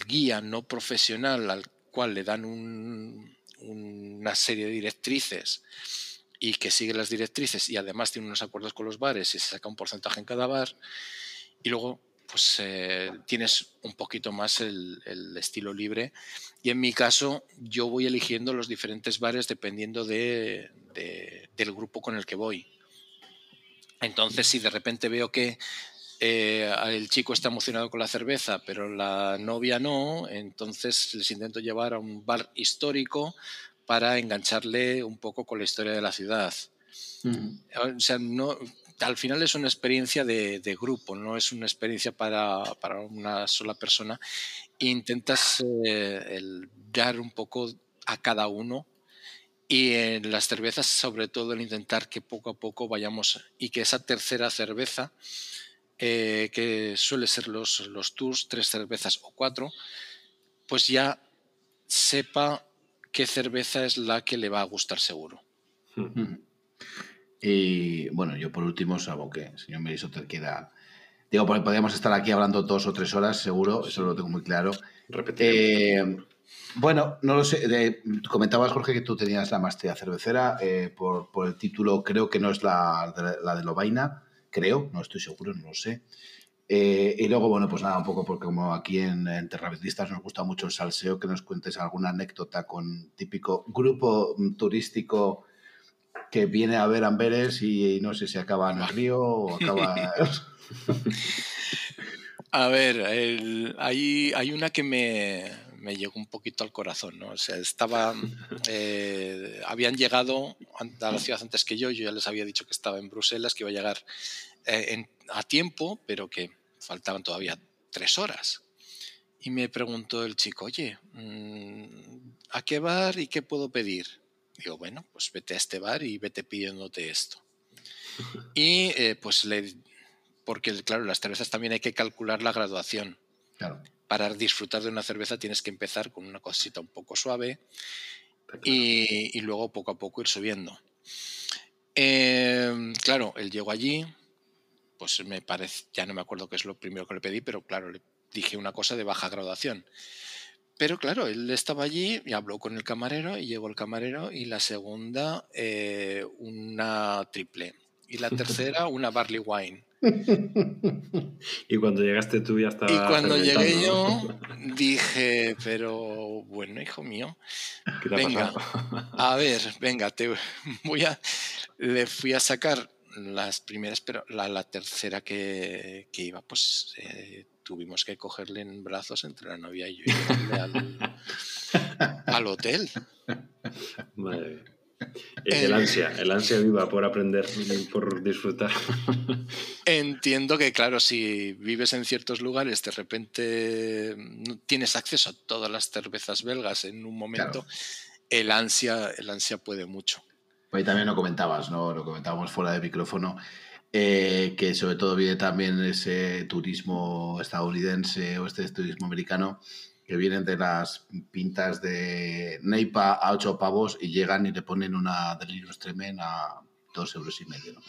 S2: guía no profesional al cual le dan una serie de directrices y que sigue las directrices y además tiene unos acuerdos con los bares y se saca un porcentaje en cada bar. Y luego pues eh, tienes un poquito más el, estilo libre. Y en mi caso, yo voy eligiendo los diferentes bares dependiendo de, del grupo con el que voy. Entonces, si de repente veo que eh, el chico está emocionado con la cerveza, pero la novia no, entonces les intento llevar a un bar histórico para engancharle un poco con la historia de la ciudad. O sea, no, al final es una experiencia de, grupo, no es una experiencia para, una sola persona. intentas eh, dar un poco a cada uno y en las cervezas, sobre todo, el intentar que poco a poco vayamos y que esa tercera cerveza, eh, que suele ser los, los tours, tres cervezas o cuatro, pues ya sepa qué cerveza es la que le va a gustar seguro.
S3: Y bueno, yo por último, salvo que el señor Merisotter quiera. Digo, podríamos estar aquí hablando dos o tres horas, seguro, eso lo tengo muy claro. Eh, bueno, no lo sé. comentabas, Jorge, que tú tenías la maestría cervecera. Eh, por, por, el título, creo que no es la de, la de Lobaina. Creo, no estoy seguro, no lo sé. Eh, y luego, bueno, pues nada, un poco porque como aquí en, en nos gusta mucho el salseo, que nos cuentes alguna anécdota con típico grupo turístico que viene a ver Amberes y no sé si acaba en el río o acaba...
S2: a ver, hay, hay, una que me, me, llegó un poquito al corazón, ¿no? O sea, estaba, eh, habían llegado a la ciudad antes que yo, yo ya les había dicho que estaba en Bruselas, que iba a llegar eh, a tiempo, pero que faltaban todavía tres horas. Y me preguntó el chico, oye, mm, ¿a qué bar y qué puedo pedir? Digo, bueno, pues vete a este bar y vete pidiéndote esto. Y eh, pues le, porque claro, las cervezas también hay que calcular la graduación. Claro. Para disfrutar de una cerveza tienes que empezar con una cosita un poco suave y, y, luego poco a poco ir subiendo. Eh, claro, él llegó allí, pues me parece, ya no me acuerdo qué es lo primero que le pedí, pero claro, le dije una cosa de baja graduación. Pero claro, él estaba allí y habló con el camarero y llegó el camarero y la segunda eh, una triple y la tercera una barley wine.
S1: y cuando llegaste tú ya estaba...
S2: Y cuando llegué yo dije, pero bueno, hijo mío, venga, a ver, venga, te voy a... Le fui a sacar las primeras, pero la, tercera que, iba, pues... Eh, tuvimos que cogerle en brazos entre la novia y yo y llevarle al, al hotel.
S1: Madre mía. El ansia, el ansia viva por aprender, por disfrutar.
S2: Entiendo que, claro, si vives en ciertos lugares, de repente no tienes acceso a todas las cervezas belgas en un momento, el, ansia, el ansia puede mucho.
S3: Ahí también lo comentabas, ¿no? Lo comentábamos fuera de micrófono, eh, que sobre todo viene también ese turismo estadounidense o este turismo americano que vienen de las pintas de Neipa a 8 pavos y llegan y le ponen una Delirious Tremen a 2 euros y medio.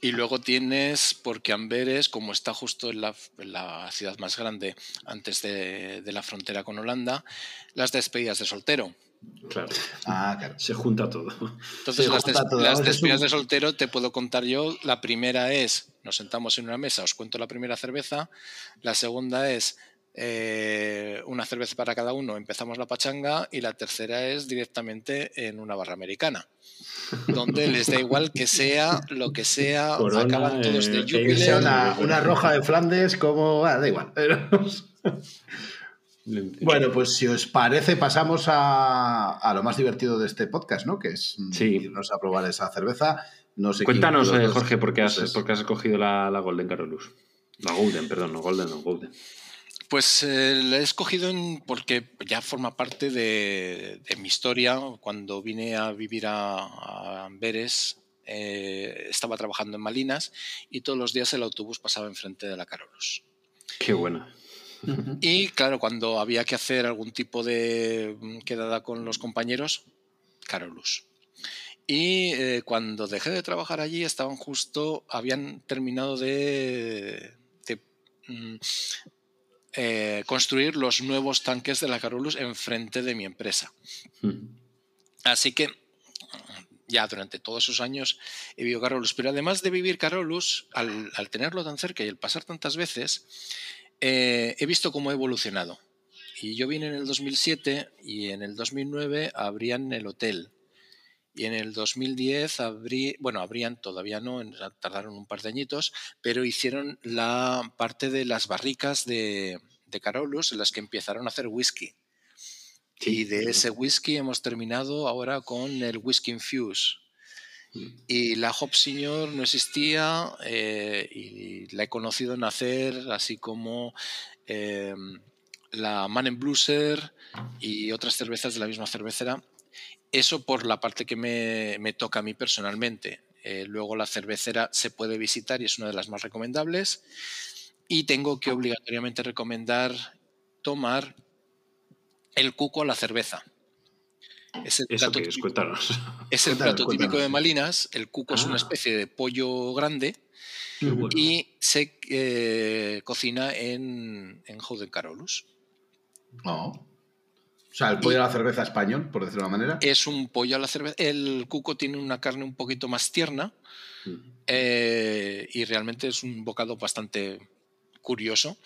S2: Y luego tienes, porque Amberes, como está justo en la, la ciudad más grande antes de, de, la frontera con Holanda, las despedidas de soltero.
S1: Claro.
S3: Ah, claro.
S1: Se junta todo.
S2: Entonces, las, des todo. las, despedidas de soltero te puedo contar yo. La primera es, nos sentamos en una mesa, os cuento la primera cerveza. La segunda es, eh, una cerveza para cada uno, empezamos la pachanga y la tercera es directamente en una barra americana, donde les da igual que sea lo que sea,
S1: Corona,
S2: acaban todos de
S1: eh,
S2: jubileo.
S3: Una roja de Flandes, como. ah, da igual. Bueno, pues si os parece, pasamos a, a, lo más divertido de este podcast, ¿no? Que es
S1: Sí.
S3: irnos a probar esa cerveza. No sé
S1: Cuéntanos, eh, Jorge, ¿por qué has,
S3: pues,
S1: por qué has escogido la, la Golden Carolus? La Golden, perdón, no Golden, no Golden.
S2: Pues eh, la he escogido en- porque ya forma parte de, de mi historia. Cuando vine a vivir a, a Amberes, eh, estaba trabajando en Malinas y todos los días el autobús pasaba enfrente de la Carolus.
S1: Qué buena.
S3: Ujú.
S2: Y claro, cuando había que hacer algún tipo de mm, quedada con los compañeros, Carolus. Y eh, cuando dejé de trabajar allí, estaban justo, habían terminado de, de, mm, eh, construir los nuevos tanques de la Carolus enfrente de mi empresa.
S1: Mm.
S2: Así que ya durante todos esos años he vivido Carolus, pero además de vivir Carolus, al, al tenerlo tan cerca y el pasar tantas veces, eh, he visto cómo ha evolucionado. Y yo vine en el 2007 y en el 2009 abrían el hotel. Y en el 2010 abrí, bueno, abrían todavía no, tardaron un par de añitos, pero hicieron la parte de las barricas de, de Carolus en las que empezaron a hacer whisky.
S1: Sí,
S2: y de ese whisky hemos terminado ahora con el whisky infuse. Y la Hop Senior no existía eh, y la he conocido nacer, así como eh, la Man and Blueser y otras cervezas de la misma cervecera. Eso por la parte que me, me toca a mí personalmente. Eh, luego la cervecera se puede visitar y es una de las más recomendables. Y tengo que obligatoriamente recomendar tomar el cuco a la cerveza. Es el
S1: ¿Eso
S2: plato
S1: es?
S2: típico-
S1: Cuéntanos.
S2: es el
S3: Cuéntanos,
S2: plato típico
S3: cuéntanos.
S2: de Malinas. El cuco es una
S1: Ah.
S2: especie de pollo grande
S1: bueno.
S2: y se eh, cocina en, en Carolus.
S3: No. O sea, el pollo a la cerveza español, por decirlo de una manera.
S2: Es un pollo a la cerveza. El cuco tiene una carne un poquito más tierna
S1: Mm.
S2: eh, y realmente es un bocado bastante curioso.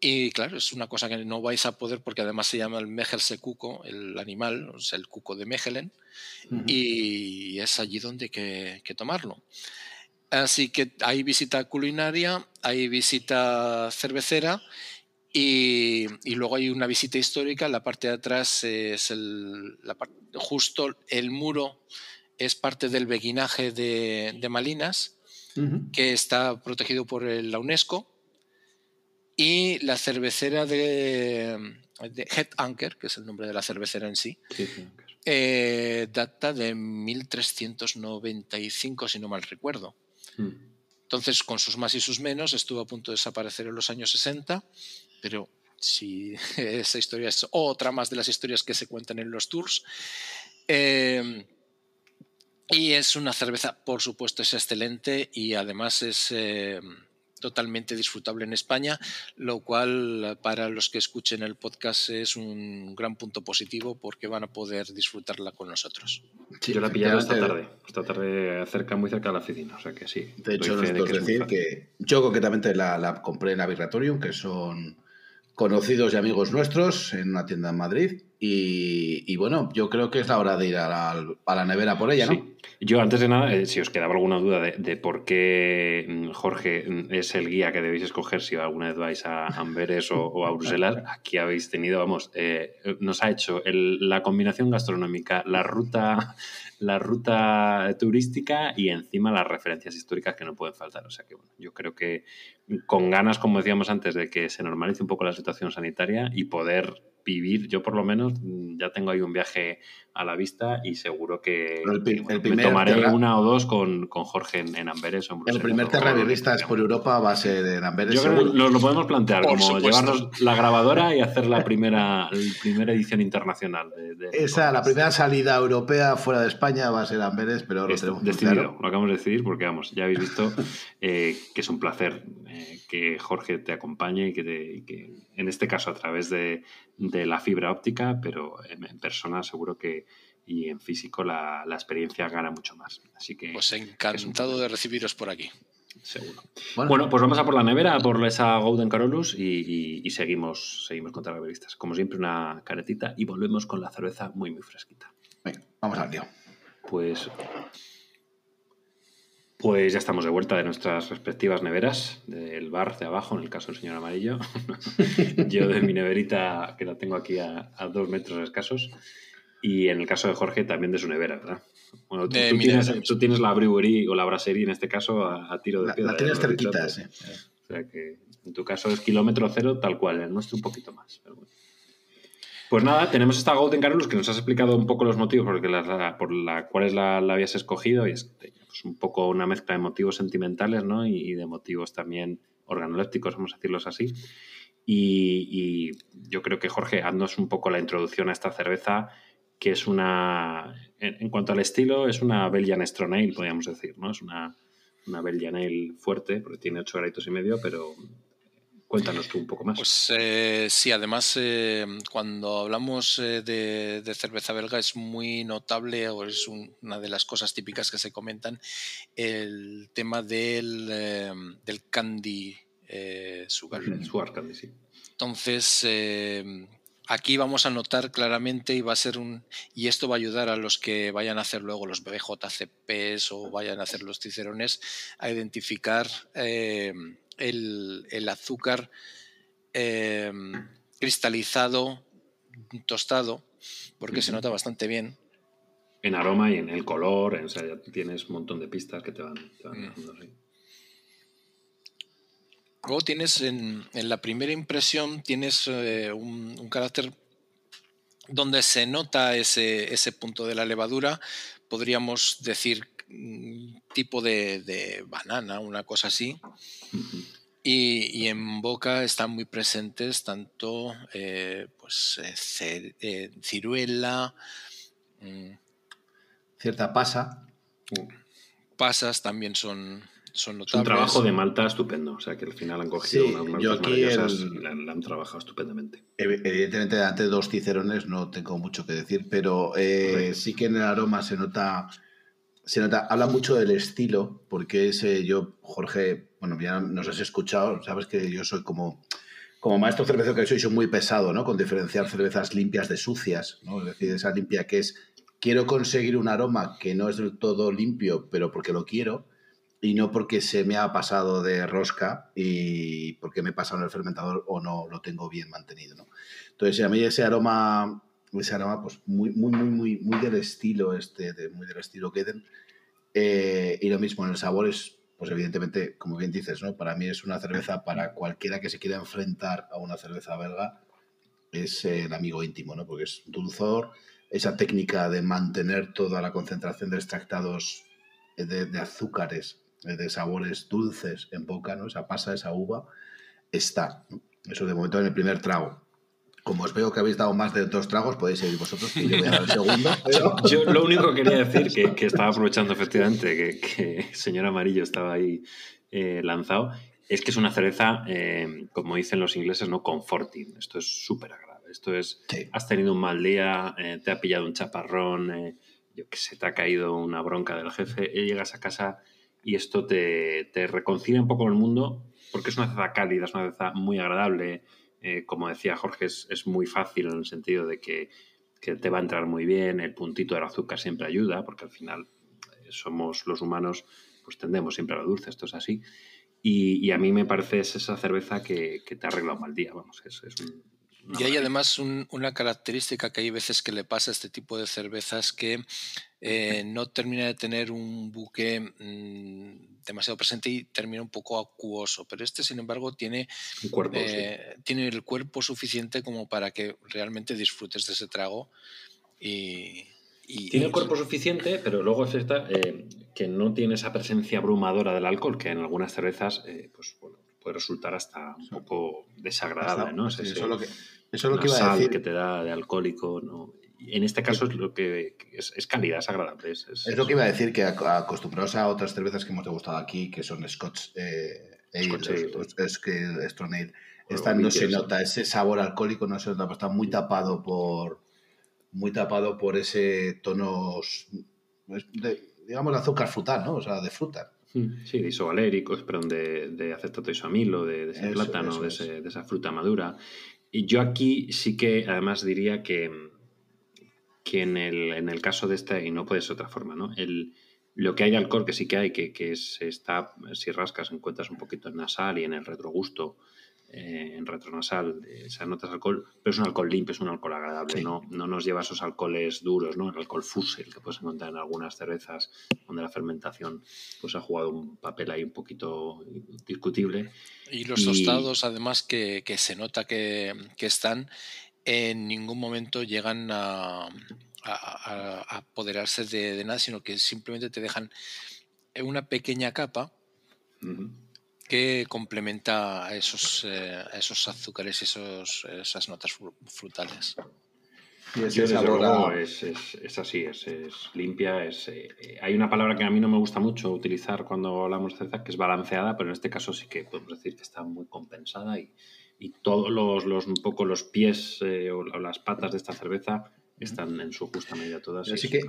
S2: Y claro, es una cosa que no vais a poder porque además se llama el Mechelse cuco, el animal, o sea, el cuco de Mechelen.
S3: Ujú.
S2: y es allí donde hay que, que tomarlo. Así que hay visita culinaria, hay visita cervecera y, y luego hay una visita histórica. La parte de atrás es el, la par- justo el muro es parte del beguinaje de, de Malinas que está protegido por el- la UNESCO y la cervecera de, de Head Anchor, que es el nombre de la cervecera en sí, eh, data de 1395, si no mal recuerdo.
S1: Mm.
S2: Entonces, con sus más y sus menos, estuvo a punto de desaparecer en los años 60, pero si esa historia es otra más de las historias que se cuentan en los tours. Eh, y es una cerveza, por supuesto, es excelente y además es eh, totalmente disfrutable en España, lo cual para los que escuchen el podcast es un gran punto positivo porque van a poder disfrutarla con nosotros.
S3: Sí,
S1: Yo la he pillado esta tarde. Esta tarde cerca, muy cerca de la oficina. O sea que sí.
S3: De hecho,
S1: de
S3: nosotros
S1: muy
S3: decir que yo concretamente la, la compré en Avirratorium, que son conocidos y amigos nuestros en una tienda en Madrid. Y, bueno, yo creo que es la hora de ir a la, nevera por ella, ¿no? Sí.
S1: Yo, antes de nada, eh, si os quedaba alguna duda de, por qué mm, Jorge mm, es el guía que debéis escoger si alguna vez vais a Amberes o, a Bruselas, aquí habéis tenido, vamos, eh, nos ha hecho la combinación gastronómica, la ruta, la ruta turística y encima las referencias históricas que no pueden faltar. O sea que, bueno, yo creo que con ganas, como decíamos antes, de que se normalice un poco la situación sanitaria y poder vivir, yo por lo menos mm, ya tengo ahí un viaje a la vista y seguro que, me tomaré una o dos con, Jorge en, Amberes o en
S3: El primer Terravirristas por Europa va a ser en Amberes.
S1: Yo creo que lo, podemos plantear, como llevarnos la grabadora y hacer la primera, primera edición internacional. De,
S3: Esa, la primera salida europea fuera de España va a ser Amberes, pero lo tenemos
S1: decidido. Lo acabamos de decidir porque, vamos, ya habéis visto eh, que es un placer eh, que Jorge te acompañe y que, que, en este caso a través de, de la fibra óptica, pero en persona seguro que y en físico la, experiencia gana mucho más. Así que.
S2: Pues encantado de recibiros por aquí.
S1: Seguro. Bueno, pues vamos a por la nevera, por esa Golden Carolus y, seguimos, seguimos con revistas. Como siempre, una caretita y volvemos con la cerveza muy, muy fresquita.
S3: Venga, vamos al lío.
S1: Pues. Pues ya estamos de vuelta de nuestras respectivas neveras, del bar de abajo, en el caso del señor Amarillo. Yo de mi neverita, que la tengo aquí a, a dos metros escasos. Y en el caso de Jorge, también de su nevera, ¿verdad? Bueno, tú, tienes, la brewery o la brasserie en este caso a, tiro de
S3: piedra. La, tienes cerquita, sí.
S1: O sea que en tu caso es kilómetro cero, tal cual, en el nuestro un poquito más. Pues nada, tenemos esta Golden Carolus que nos has explicado un poco los motivos por, la, por la cuales la, habías escogido y es pues, un poco una mezcla de motivos sentimentales ¿no? y, de motivos también organolépticos, vamos a decirlos así. Y, yo creo que Jorge, haznos un poco la introducción a esta cerveza que es una, en, cuanto al estilo, es una Belgian Strong Ale, podríamos decir, ¿no? Es una, una Belgian Ale fuerte, porque tiene 8 graditos y medio, pero cuéntanos tú un poco más.
S2: Pues eh, sí, además, eh, cuando hablamos eh, de, cerveza belga es muy notable, o es una de las cosas típicas que se comentan, el tema del, del candy sugar.
S1: Sugar candy, sí.
S2: Entonces, Aquí vamos a notar claramente y va a ser un y esto va a ayudar a los que vayan a hacer luego los BJCPs o vayan a hacer los cicerones a identificar eh, el, azúcar eh, cristalizado, tostado, porque se nota bastante bien.
S1: En aroma y en el color, o sea, ya tienes un montón de pistas que te van, te van mm.
S2: Luego tienes en, la primera impresión, tienes eh, un, carácter donde se nota ese, punto de la levadura, podríamos decir mm, tipo de, banana, una cosa así. Y, en boca están muy presentes tanto eh, pues, eh, ciruela,
S3: mm, cierta pasa.
S2: Pasas también son, es
S1: un trabajo de Malta estupendo, o sea que al final han cogido unas
S3: yo aquí
S1: la, han trabajado estupendamente.
S3: Evidentemente, ante dos cicerones no tengo mucho que decir, pero eh, sí que en el aroma se nota, se nota, habla mucho del estilo, porque ese yo, Jorge, bueno, ya nos has escuchado, sabes que yo soy como como maestro cervecero que soy, soy muy pesado, ¿no? Con diferenciar cervezas limpias de sucias, ¿no? Es decir, esa limpia que es, quiero conseguir un aroma que no es del todo limpio, pero porque lo quiero, y no porque se me ha pasado de rosca y porque me he pasado en el fermentador o no lo tengo bien mantenido. ¿no? Entonces, a mí ese aroma, ese aroma, pues muy, muy, muy, muy, muy del estilo este, de, muy del estilo Keden. Eh, y lo mismo en el sabor es, pues evidentemente, como bien dices, ¿no? Para mí es una cerveza para cualquiera que se quiera enfrentar a una cerveza belga, es el amigo íntimo, ¿no? Porque es dulzor, esa técnica de mantener toda la concentración de extractados de, de azúcares eh, de sabores dulces en boca, ¿no? Esa pasa, esa uva, está. Eso de momento en el primer trago. Como os veo que habéis dado más de dos tragos, podéis seguir vosotros y yo voy a dar el segundo.
S1: Yo, lo único que quería decir, que, estaba aprovechando efectivamente que, que señor Amarillo estaba ahí eh, lanzado, es que es una cerveza, eh, como dicen los ingleses, no comforting. Esto es súper agradable. Esto es, has tenido un mal día, te ha pillado un chaparrón, yo que sé, te ha caído una bronca del jefe, y llegas a casa y esto te, te, reconcilia un poco con el mundo porque es una cerveza cálida, es una cerveza muy agradable, eh, como decía Jorge, es, muy fácil en el sentido de que, te va a entrar muy bien, el puntito del azúcar siempre ayuda, porque al final eh, somos los humanos, pues tendemos siempre a lo dulce, esto es así. Y, a mí me parece es esa cerveza que, te arregla un mal día, vamos, es,
S2: y hay además una característica que hay veces que le pasa a este tipo de cervezas que eh, no termina de tener un buque mm, demasiado presente y termina un poco acuoso. Pero este, sin embargo, tiene, eh, tiene el cuerpo suficiente como para que realmente disfrutes de ese trago. Y,
S1: tiene el cuerpo suficiente, pero luego es esta, eh, que no tiene esa presencia abrumadora del alcohol que en algunas cervezas pues, puede resultar hasta un poco desagradable. ¿no?
S3: eso, es lo que, eso es lo que iba a decir.
S1: que te da de alcohólico, ¿no? En este caso es lo que es, es calidad, es agradable. Es,
S3: lo que iba a decir, que acostumbrados a otras cervezas que hemos degustado aquí, que son Scotch, eh, Scotch Ale, es que Strong Ale, esta no se nota, ese sabor alcohólico no se nota, está muy tapado por muy tapado por ese tono, de, digamos, de azúcar frutal, ¿no? O sea, de fruta.
S1: Hmm, sí, de isovaléricos, perdón, de, de acetato isoamilo, de, de ese plátano, de, de, esa fruta madura. Y yo aquí sí que además diría que, que en, el, en el caso de esta, y no puede ser otra forma, ¿no? El, lo que hay de alcohol, que sí que hay, que, que está, si rascas, encuentras un poquito en nasal y en el retrogusto, eh, en retronasal, esas notas de alcohol, pero es un alcohol limpio, es un alcohol agradable, no, no nos lleva esos alcoholes duros, ¿no? El alcohol fusel que puedes encontrar en algunas cervezas donde la fermentación pues ha jugado un papel ahí un poquito discutible.
S2: Y los tostados, además, que, se nota que, están, en ningún momento llegan a, apoderarse de, nada, sino que simplemente te dejan una pequeña capa que complementa a esos, eh, esos azúcares y esos, esas notas frutales.
S1: Y ese sabor es, es, así, es, limpia. Es, eh, hay una palabra que a mí no me gusta mucho utilizar cuando hablamos de cerveza, que es balanceada, pero en este caso sí que podemos decir que está muy compensada y, y todos los, los, un poco los pies eh, o las patas de esta cerveza están en su justa medida todas.
S3: Así que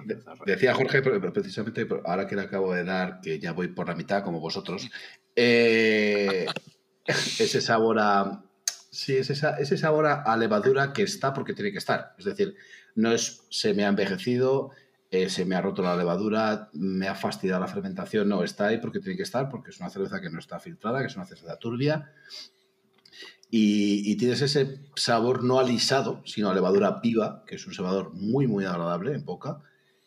S3: decía Jorge, pero precisamente ahora que le acabo de dar, que ya voy por la mitad como vosotros, eh, ese sabor a... Sí, ese, ese sabor a, levadura que está porque tiene que estar. Es decir, no es se me ha envejecido, eh, se me ha roto la levadura, me ha fastidiado la fermentación. No, está ahí porque tiene que estar, porque es una cerveza que no está filtrada, que es una cerveza turbia y, tienes ese sabor no alisado, sino a levadura viva, que es un sabor muy, muy agradable en boca,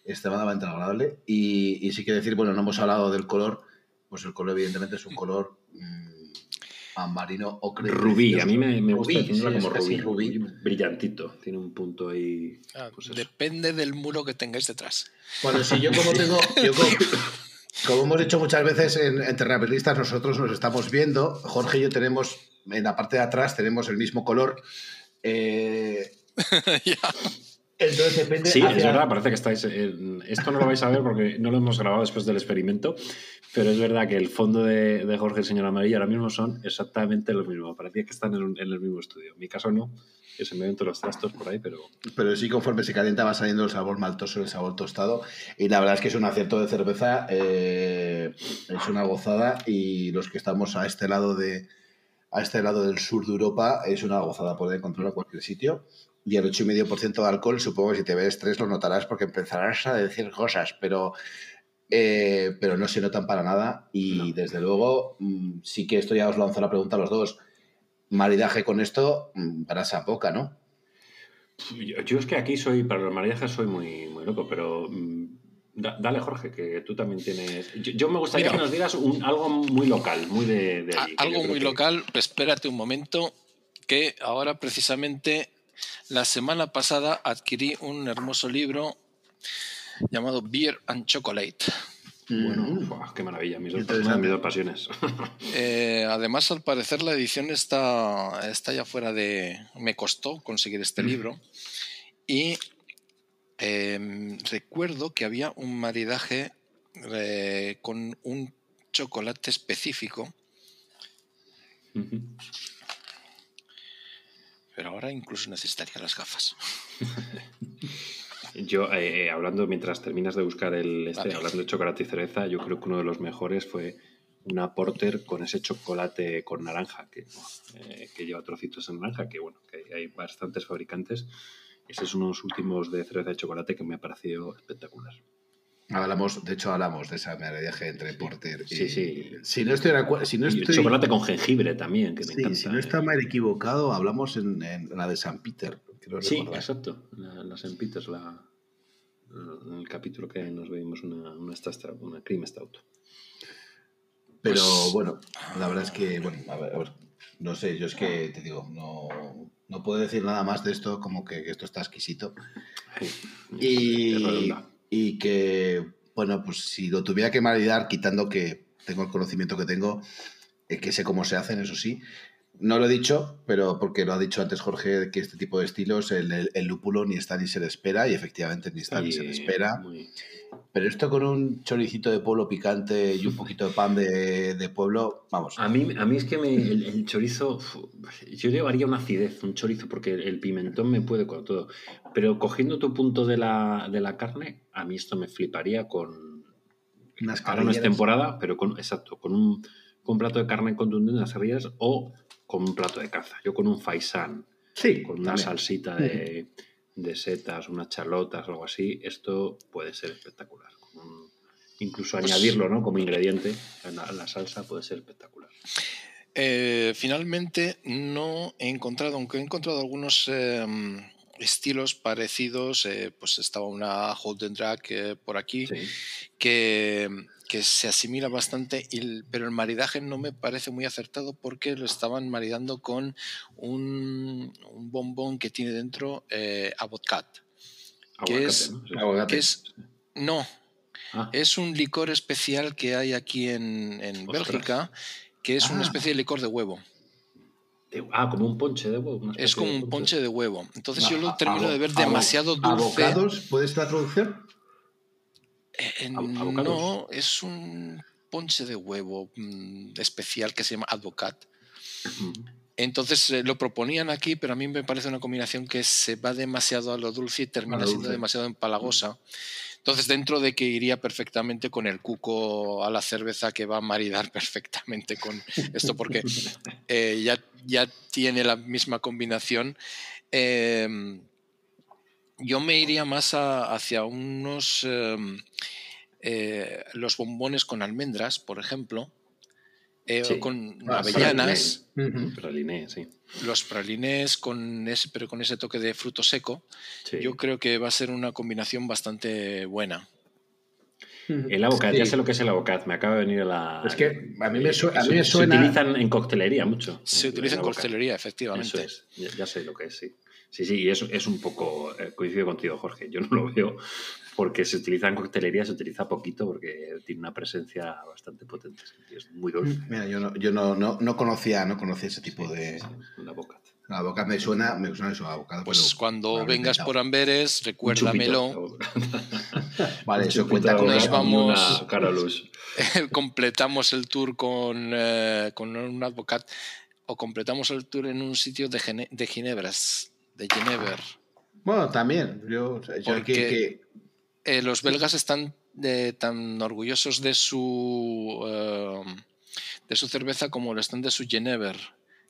S3: extremadamente agradable. Y, sí que decir, bueno, no hemos hablado del color, pues el color evidentemente es un color mmm, ambarino o
S1: Rubí, a mí me, gusta como rubí, brillantito, tiene un punto ahí.
S2: Ah, pues depende del muro que tengáis detrás.
S3: Bueno, si yo como tengo... como, hemos dicho muchas veces en, en nosotros nos estamos viendo, Jorge y yo tenemos en la parte de atrás tenemos el mismo color. Eh,
S1: entonces depende. Sí, es verdad, parece que estáis. esto no lo vais a ver porque no lo hemos grabado después del experimento, pero es verdad que el fondo de, Jorge y el señor Amarillo ahora mismo son exactamente lo mismo. Parecía que están en, el mismo estudio. En mi caso no, que se me ven todos los trastos por ahí, pero.
S3: Pero sí, conforme se calienta va saliendo el sabor maltoso, el sabor tostado. Y la verdad es que es un acierto de cerveza, eh, es una gozada. Y los que estamos a este lado de a este lado del sur de Europa es una gozada poder encontrarlo en cualquier sitio. Y el 8,5% de alcohol, supongo que si te ves tres lo notarás porque empezarás a decir cosas, pero, eh, pero no se notan para nada. Y desde luego, mm, sí que esto ya os lanzo la pregunta a los dos. Maridaje con esto, mm, brasa poca, ¿no?
S1: Yo, es que aquí soy, para los maridajes soy muy, muy loco, pero dale, Jorge, que tú también tienes. Yo, me gustaría que nos digas algo muy local, muy de.
S2: algo muy local, espérate un momento, que ahora precisamente la semana pasada adquirí un hermoso libro llamado Beer and Chocolate.
S1: Bueno, mm. qué maravilla, mis dos, pasiones.
S2: Eh, además, al parecer, la edición está, está ya fuera de. Me costó conseguir este mm. libro. Y Em, recuerdo que había un maridaje eh, con un chocolate específico. Pero ahora incluso necesitaría las gafas.
S1: yo, eh, eh, hablando mientras terminas de buscar el este, hablando de chocolate y cereza, yo creo que uno de los mejores fue una porter con ese chocolate con naranja que, eh, que lleva trocitos de naranja, que bueno, que hay bastantes fabricantes. Ese es uno de los últimos de cerveza de chocolate que me ha parecido espectacular.
S3: Hablamos, de hecho, hablamos de esa maridaje entre Porter y.
S1: Sí, sí.
S3: Si no estoy, si no estoy...
S1: chocolate con jengibre también, que me encanta.
S3: Si no está
S1: eh.
S3: mal equivocado, hablamos en, la de San Peter.
S1: Sí, exacto. La, la San Peter, la, en el capítulo que nos vimos una, una, una cream stout.
S3: Pero pues bueno, la verdad es que, bueno, a ver, a ver, no sé, yo es que te digo, no, no puedo decir nada más de esto, como que, esto está exquisito. y, y que, bueno, pues si lo tuviera que maridar, quitando que tengo el conocimiento que tengo, eh, que sé cómo se hacen, eso sí, no lo he dicho, pero porque lo ha dicho antes Jorge, que este tipo de estilos, el, el, lúpulo ni está ni se le espera, y efectivamente ni está ni se le espera. Pero esto con un choricito de pueblo picante y un poquito de pan de, de pueblo, vamos.
S1: A mí, a mí es que me, el, chorizo, yo le haría una acidez, un chorizo, porque el, pimentón me puede con todo. Pero cogiendo tu punto de la, de la carne, a mí esto me fliparía con... Unas Ahora no es temporada, pero con, exacto, con un, con un plato de carne contundente, unas serrillas o con un plato de caza. Yo con un faisán,
S3: sí,
S1: con una salsita de, de, setas, unas chalotas, algo así, esto puede ser espectacular. incluso pues añadirlo ¿no? como ingrediente en la, salsa puede ser espectacular.
S2: Eh, finalmente no he encontrado, aunque he encontrado algunos em, estilos parecidos, eh, pues estaba una Holden Drag eh, por aquí que que se asimila bastante, pero el maridaje no me parece muy acertado porque lo estaban maridando con un, bombón que tiene dentro eh, Abotcat. Que es, ¿no? es, no, ah. es un licor especial que hay aquí en, Bélgica, que es una ah. especie de licor de huevo.
S1: Ah, como un ponche de huevo.
S2: Es como un ponche de huevo. Entonces yo lo termino de ver demasiado dulce.
S3: ¿Abocados? ¿Puedes la traducción?
S2: Eh, no, es un ponche de huevo mm, especial que se llama Advocat. Entonces eh, lo proponían aquí, pero a mí me parece una combinación que se va demasiado a lo dulce y termina siendo demasiado empalagosa. Entonces, dentro de que iría perfectamente con el cuco a la cerveza, que va a maridar perfectamente con esto, porque eh, ya, ya tiene la misma combinación. Em, yo me iría más hacia unos... Em, eh, los bombones con almendras, por ejemplo, eh, o con ah, avellanas. Los pralinés con ese, pero con ese toque de fruto seco. Yo creo que va a ser una combinación bastante buena.
S1: El avocat, ya sé lo que es el avocat, me acaba de venir a la...
S3: Es que a mí me, suena...
S1: Se utilizan en coctelería mucho.
S2: Se utiliza en coctelería, efectivamente.
S1: ya, sé lo que es, sí. Sí, sí, y eso es un poco, eh, coincido contigo, Jorge, yo no lo veo porque se utiliza en coctelería, se utiliza poquito porque tiene una presencia bastante potente, es muy dulce.
S3: Mira, yo no, yo no, no, conocía, no conocía ese tipo de...
S1: la boca.
S3: La boca me suena, me suena eso, abocado.
S2: Pues cuando vengas por Amberes, recuérdamelo.
S3: vale, eso cuenta con
S2: Nos vamos, completamos el tour con, eh, con un advocat o completamos el tour en un sitio de, de ginebras de Genever.
S3: Bueno, también. Yo, que,
S2: eh, los belgas están tan orgullosos de su eh, de su cerveza como lo están de su Genever.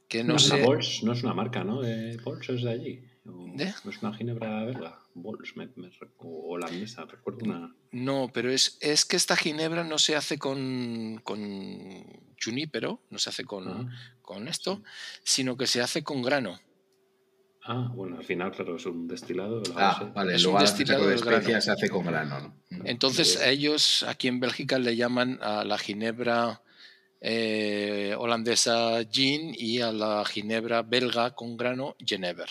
S2: Que no, sé...
S1: no es una marca, ¿no? Bols es de allí. ¿De? No es una ginebra belga. Bols, me, me, o holandesa, recuerdo una.
S2: No, pero es, es que esta ginebra no se hace con, con junípero, no se hace con, ah. con esto, sino que se hace con grano.
S1: Ah, bueno, al final, claro, es un destilado.
S3: ah, vale, es un destilado de especias se hace con grano.
S2: Entonces, ellos aquí en Bélgica le llaman a la ginebra eh, holandesa gin y a la ginebra belga con grano Genever.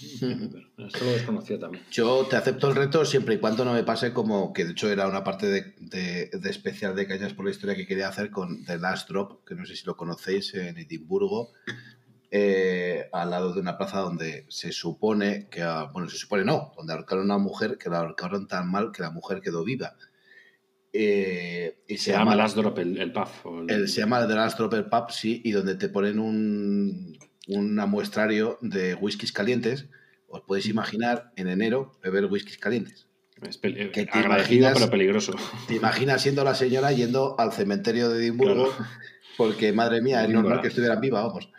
S1: Esto lo desconocía también.
S3: Yo te acepto el reto siempre y cuando no me pase como que de hecho era una parte de, de especial de Cañas por la historia que quería hacer con The Last Drop, que no sé si lo conocéis en Edimburgo, eh, al lado de una plaza donde se supone que, ah, bueno, se supone no, donde ahorcaron a una mujer que la ahorcaron tan mal que la mujer quedó viva.
S1: Eh, y se, llama Last Drop, el, pub.
S3: El... se llama The Last Drop, el pub, sí, y donde te ponen un, un muestrario de whiskies calientes. Os podéis imaginar en enero beber whiskies calientes.
S1: que te agradecido pero peligroso.
S3: Te imaginas siendo la señora yendo al cementerio de Edimburgo, porque madre mía, es normal que estuvieran viva, vamos.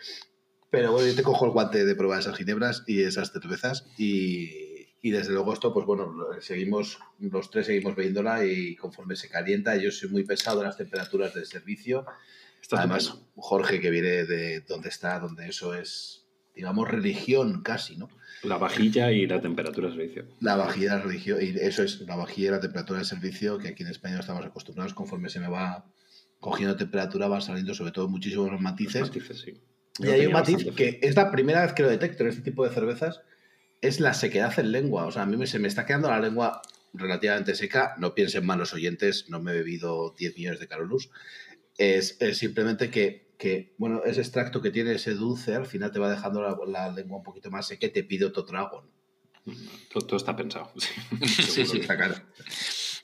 S3: Pero bueno, yo te cojo el guante de probar esas ginebras y esas cervezas y, y desde luego esto, pues bueno, seguimos, los tres seguimos bebiéndola y conforme se calienta, yo soy muy pesado en las temperaturas del servicio. Además, Jorge que viene de donde está, donde eso es, digamos, religión casi, ¿no?
S1: La vajilla y la temperatura de servicio.
S3: La vajilla la religión, y eso es la vajilla y la temperatura de servicio, que aquí en España estamos acostumbrados, conforme se me va cogiendo temperatura, van saliendo sobre todo muchísimos matices. matices sí. Y hay un matiz que es la primera vez que lo detecto en este tipo de cervezas, es la sequedad en lengua. O sea, a mí se me está quedando la lengua relativamente seca. No piensen mal los oyentes, no me he bebido 10 millones de Carolus. Es, simplemente que, que, bueno, ese extracto que tiene ese dulce al final te va dejando la, lengua un poquito más seca y te pide otro trago.
S1: Todo, está pensado.
S3: Sí, sí, está claro.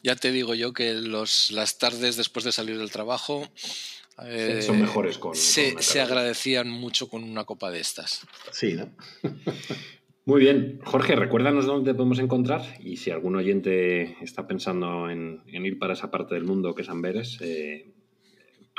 S2: Ya te digo yo que los, las tardes después de salir del trabajo
S1: son mejores con.
S2: Se, se, agradecían mucho con una copa de estas.
S3: Sí, ¿no?
S1: Muy bien. Jorge, recuérdanos dónde te podemos encontrar y si algún oyente está pensando en, ir para esa parte del mundo que es Amberes, eh,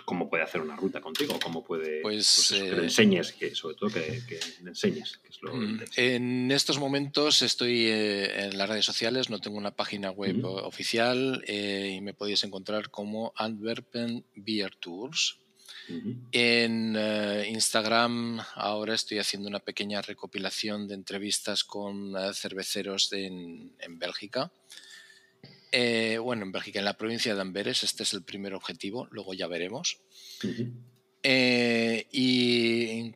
S1: cómo puede hacer una ruta contigo, cómo puede pues, pues que le eh, enseñes, que sobre todo que, le enseñes.
S2: Mm, en estos momentos estoy eh, en las redes sociales, no tengo una página web oficial y me podéis encontrar como Antwerpen Beer Tours. En eh, Instagram ahora estoy haciendo una pequeña recopilación de entrevistas con eh, cerveceros en, Bélgica. Eh, bueno, en Bélgica, en la provincia de Amberes, este es el primer objetivo, luego ya veremos. y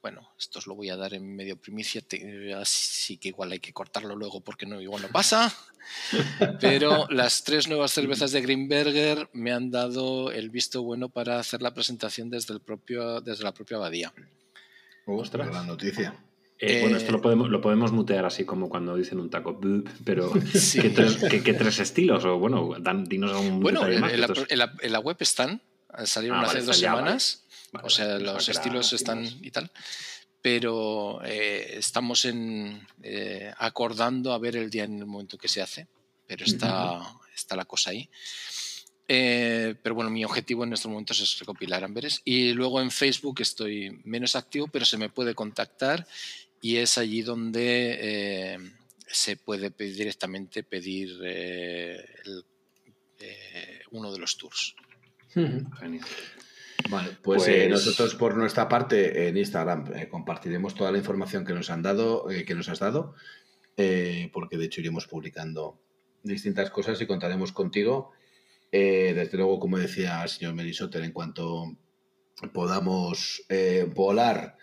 S2: bueno, esto os lo voy a dar en medio primicia, así que igual hay que cortarlo luego porque no, igual no pasa. Pero las tres nuevas cervezas de Greenberger me han dado el visto bueno para hacer la presentación desde, el propio, desde la propia abadía.
S3: Ostras. Gran noticia.
S1: Eh, bueno, esto lo podemos, lo podemos mutear así como cuando dicen un taco, pero ¿qué, tres, estilos? O bueno, dan, dinos un
S2: Bueno, en, la, web están, salieron ah, hace dos semanas o sea, los estilos están y tal. Pero eh, estamos en, eh, acordando a ver el día en el momento que se hace. Pero está, está la cosa ahí. Eh, pero bueno, mi objetivo en estos momentos es recopilar amberes. Y luego en Facebook estoy menos activo, pero se me puede contactar y es allí donde se puede pedir, directamente pedir uno de los tours.
S3: Genial. Vale, pues, eh, pues, nosotros por nuestra parte en Instagram eh, compartiremos toda la información que nos han dado, eh, que nos has dado, porque de hecho iremos publicando distintas cosas y contaremos contigo. desde luego, como decía el señor Melisoter, en cuanto podamos volar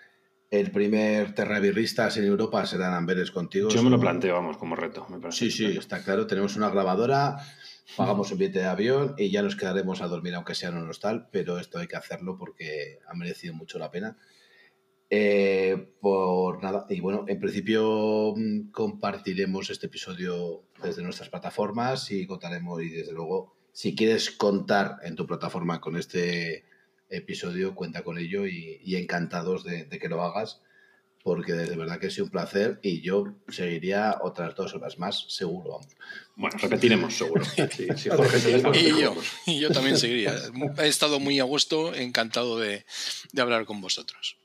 S3: el primer terravirristas en Europa serán Amberes contigo.
S1: Yo me lo planteo, vamos, como reto.
S3: sí, sí, está claro. Tenemos una grabadora pagamos un billete de avión y ya nos quedaremos a dormir, aunque sea en un hostal, pero esto hay que hacerlo porque ha merecido mucho la pena. Eh, por nada, y bueno, en principio mm, compartiremos este episodio desde nuestras plataformas y contaremos, y desde luego, si quieres contar en tu plataforma con este episodio, cuenta con ello y, encantados de, de que lo hagas porque de verdad que ha sido un placer y yo seguiría otras dos horas más, seguro.
S1: Bueno, repetiremos seguro.
S2: y, yo, y yo también seguiría. He estado muy a gusto, encantado de, hablar con vosotros.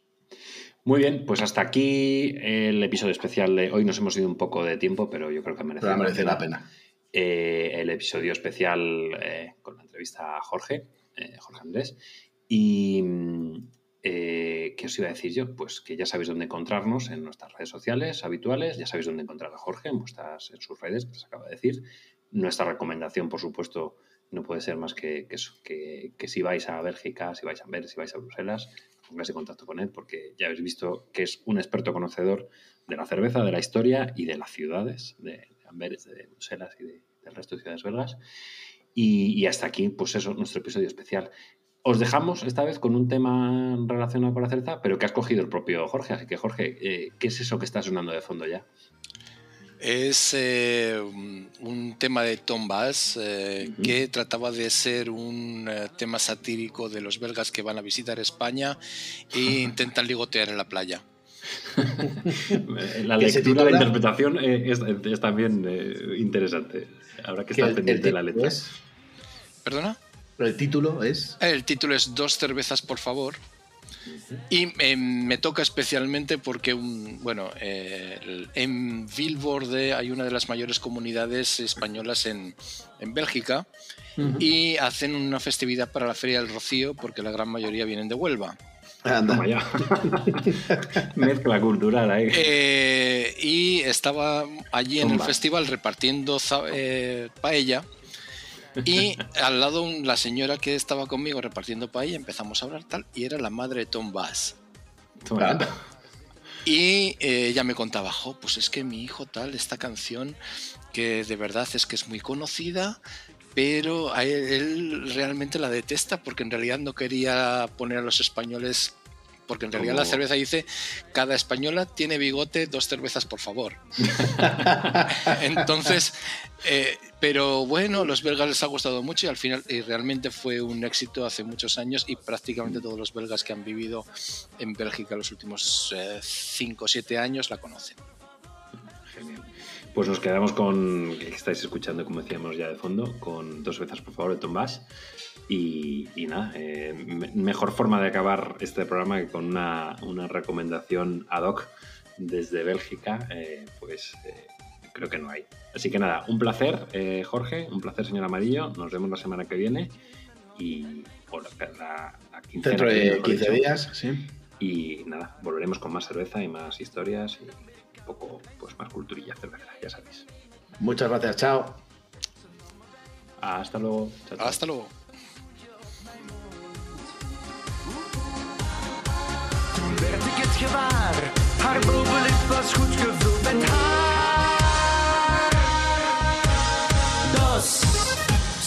S1: Muy bien, pues hasta aquí el episodio especial de hoy. Nos hemos ido un poco de tiempo, pero yo creo que merece,
S3: merece la pena.
S1: Eh, el episodio especial eh, con la entrevista a Jorge, eh, Jorge Andrés. Y, eh, ¿Qué os iba a decir yo? Pues que ya sabéis dónde encontrarnos en nuestras redes sociales habituales, ya sabéis dónde encontrar a Jorge en, vuestras, sus redes, que os acaba de decir. Nuestra recomendación, por supuesto, no puede ser más que, que, si vais a Bélgica, si vais a Amberes, si vais a Bruselas, pongáis en contacto con él, porque ya habéis visto que es un experto conocedor de la cerveza, de la historia y de las ciudades de Amberes, de Bruselas y del resto de ciudades belgas. Y, hasta aquí, pues eso, nuestro episodio especial. Os dejamos esta vez con un tema relacionado con la cerveza, pero que has cogido el propio Jorge. Así que, Jorge, eh, ¿qué es eso que está sonando de fondo ya?
S2: Es eh, un tema de Tom Bass eh, que trataba de ser un tema satírico de los belgas que van a visitar España e intentan ligotear en la playa.
S1: la lectura, la interpretación eh, es, también eh, interesante. Habrá que estar pendiente de la letra.
S2: ¿Perdona?
S3: El título es.
S2: El título es Dos cervezas, por favor. Y me toca especialmente porque, bueno, en Vilvoorde hay una de las mayores comunidades españolas en, Bélgica y hacen una festividad para la Feria del Rocío porque la gran mayoría vienen de Huelva.
S1: Anda. Mezcla cultural ahí.
S2: Eh, y estaba allí en el festival repartiendo eh, paella y al lado la señora que estaba conmigo repartiendo paella empezamos a hablar tal y era la madre de Tom Bass. Y eh, ella me contaba, pues es que mi hijo tal, esta canción que de verdad es que es muy conocida, pero él realmente la detesta porque en realidad no quería poner a los españoles porque en realidad la cerveza dice, cada española tiene bigote, dos cervezas por favor. Entonces, eh, pero bueno, los belgas les ha gustado mucho y al final y realmente fue un éxito hace muchos años y prácticamente todos los belgas que han vivido en Bélgica los últimos 5 o 7 años la conocen.
S1: Genial. Pues nos quedamos con, que estáis escuchando, como decíamos ya de fondo, con dos veces por favor de Tom Bass. Y, nada, eh, mejor forma de acabar este programa que con una, recomendación ad hoc desde Bélgica, eh, pues eh, creo que no hay. Así que nada, un placer, Jorge, un placer, señor Amarillo. Nos vemos la semana que viene y por la,
S3: Dentro de 15 días, sí.
S1: Y nada, volveremos con más cerveza y más historias y un poco pues, más culturilla cerveza, ya sabéis.
S3: Muchas gracias, chao.
S1: Hasta luego.
S2: Hasta luego.
S4: werd ik het gewaar. Haar bovenlip was goed gevuld met haar.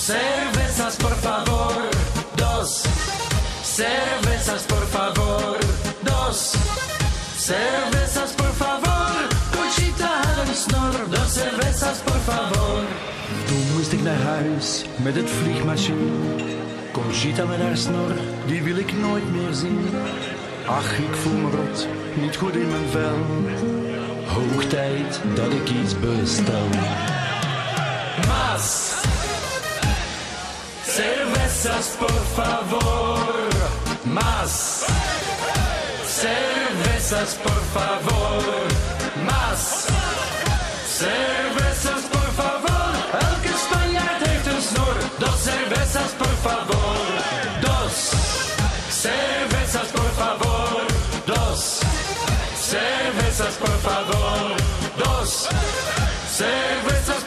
S4: Cervezas por favor. Dos cervezas por favor. Dos cervezas por favor. Conchita een snor. Dos cervezas por favor. Toen moest ik naar huis met het vliegmachine. Conchita met haar snor, die wil ik nooit meer zien. Ach, ik voel me rot, niet goed in mijn vel. Hoog tijd dat ik iets bestel. Mas, cervezas por favor. Mas, cervezas por favor. Mas, cervezas por favor. Elke Spanjaard heeft een snor. Dos cervezas por favor. Dos cervezas por favor. cervezas, por favor. Dos cervezas.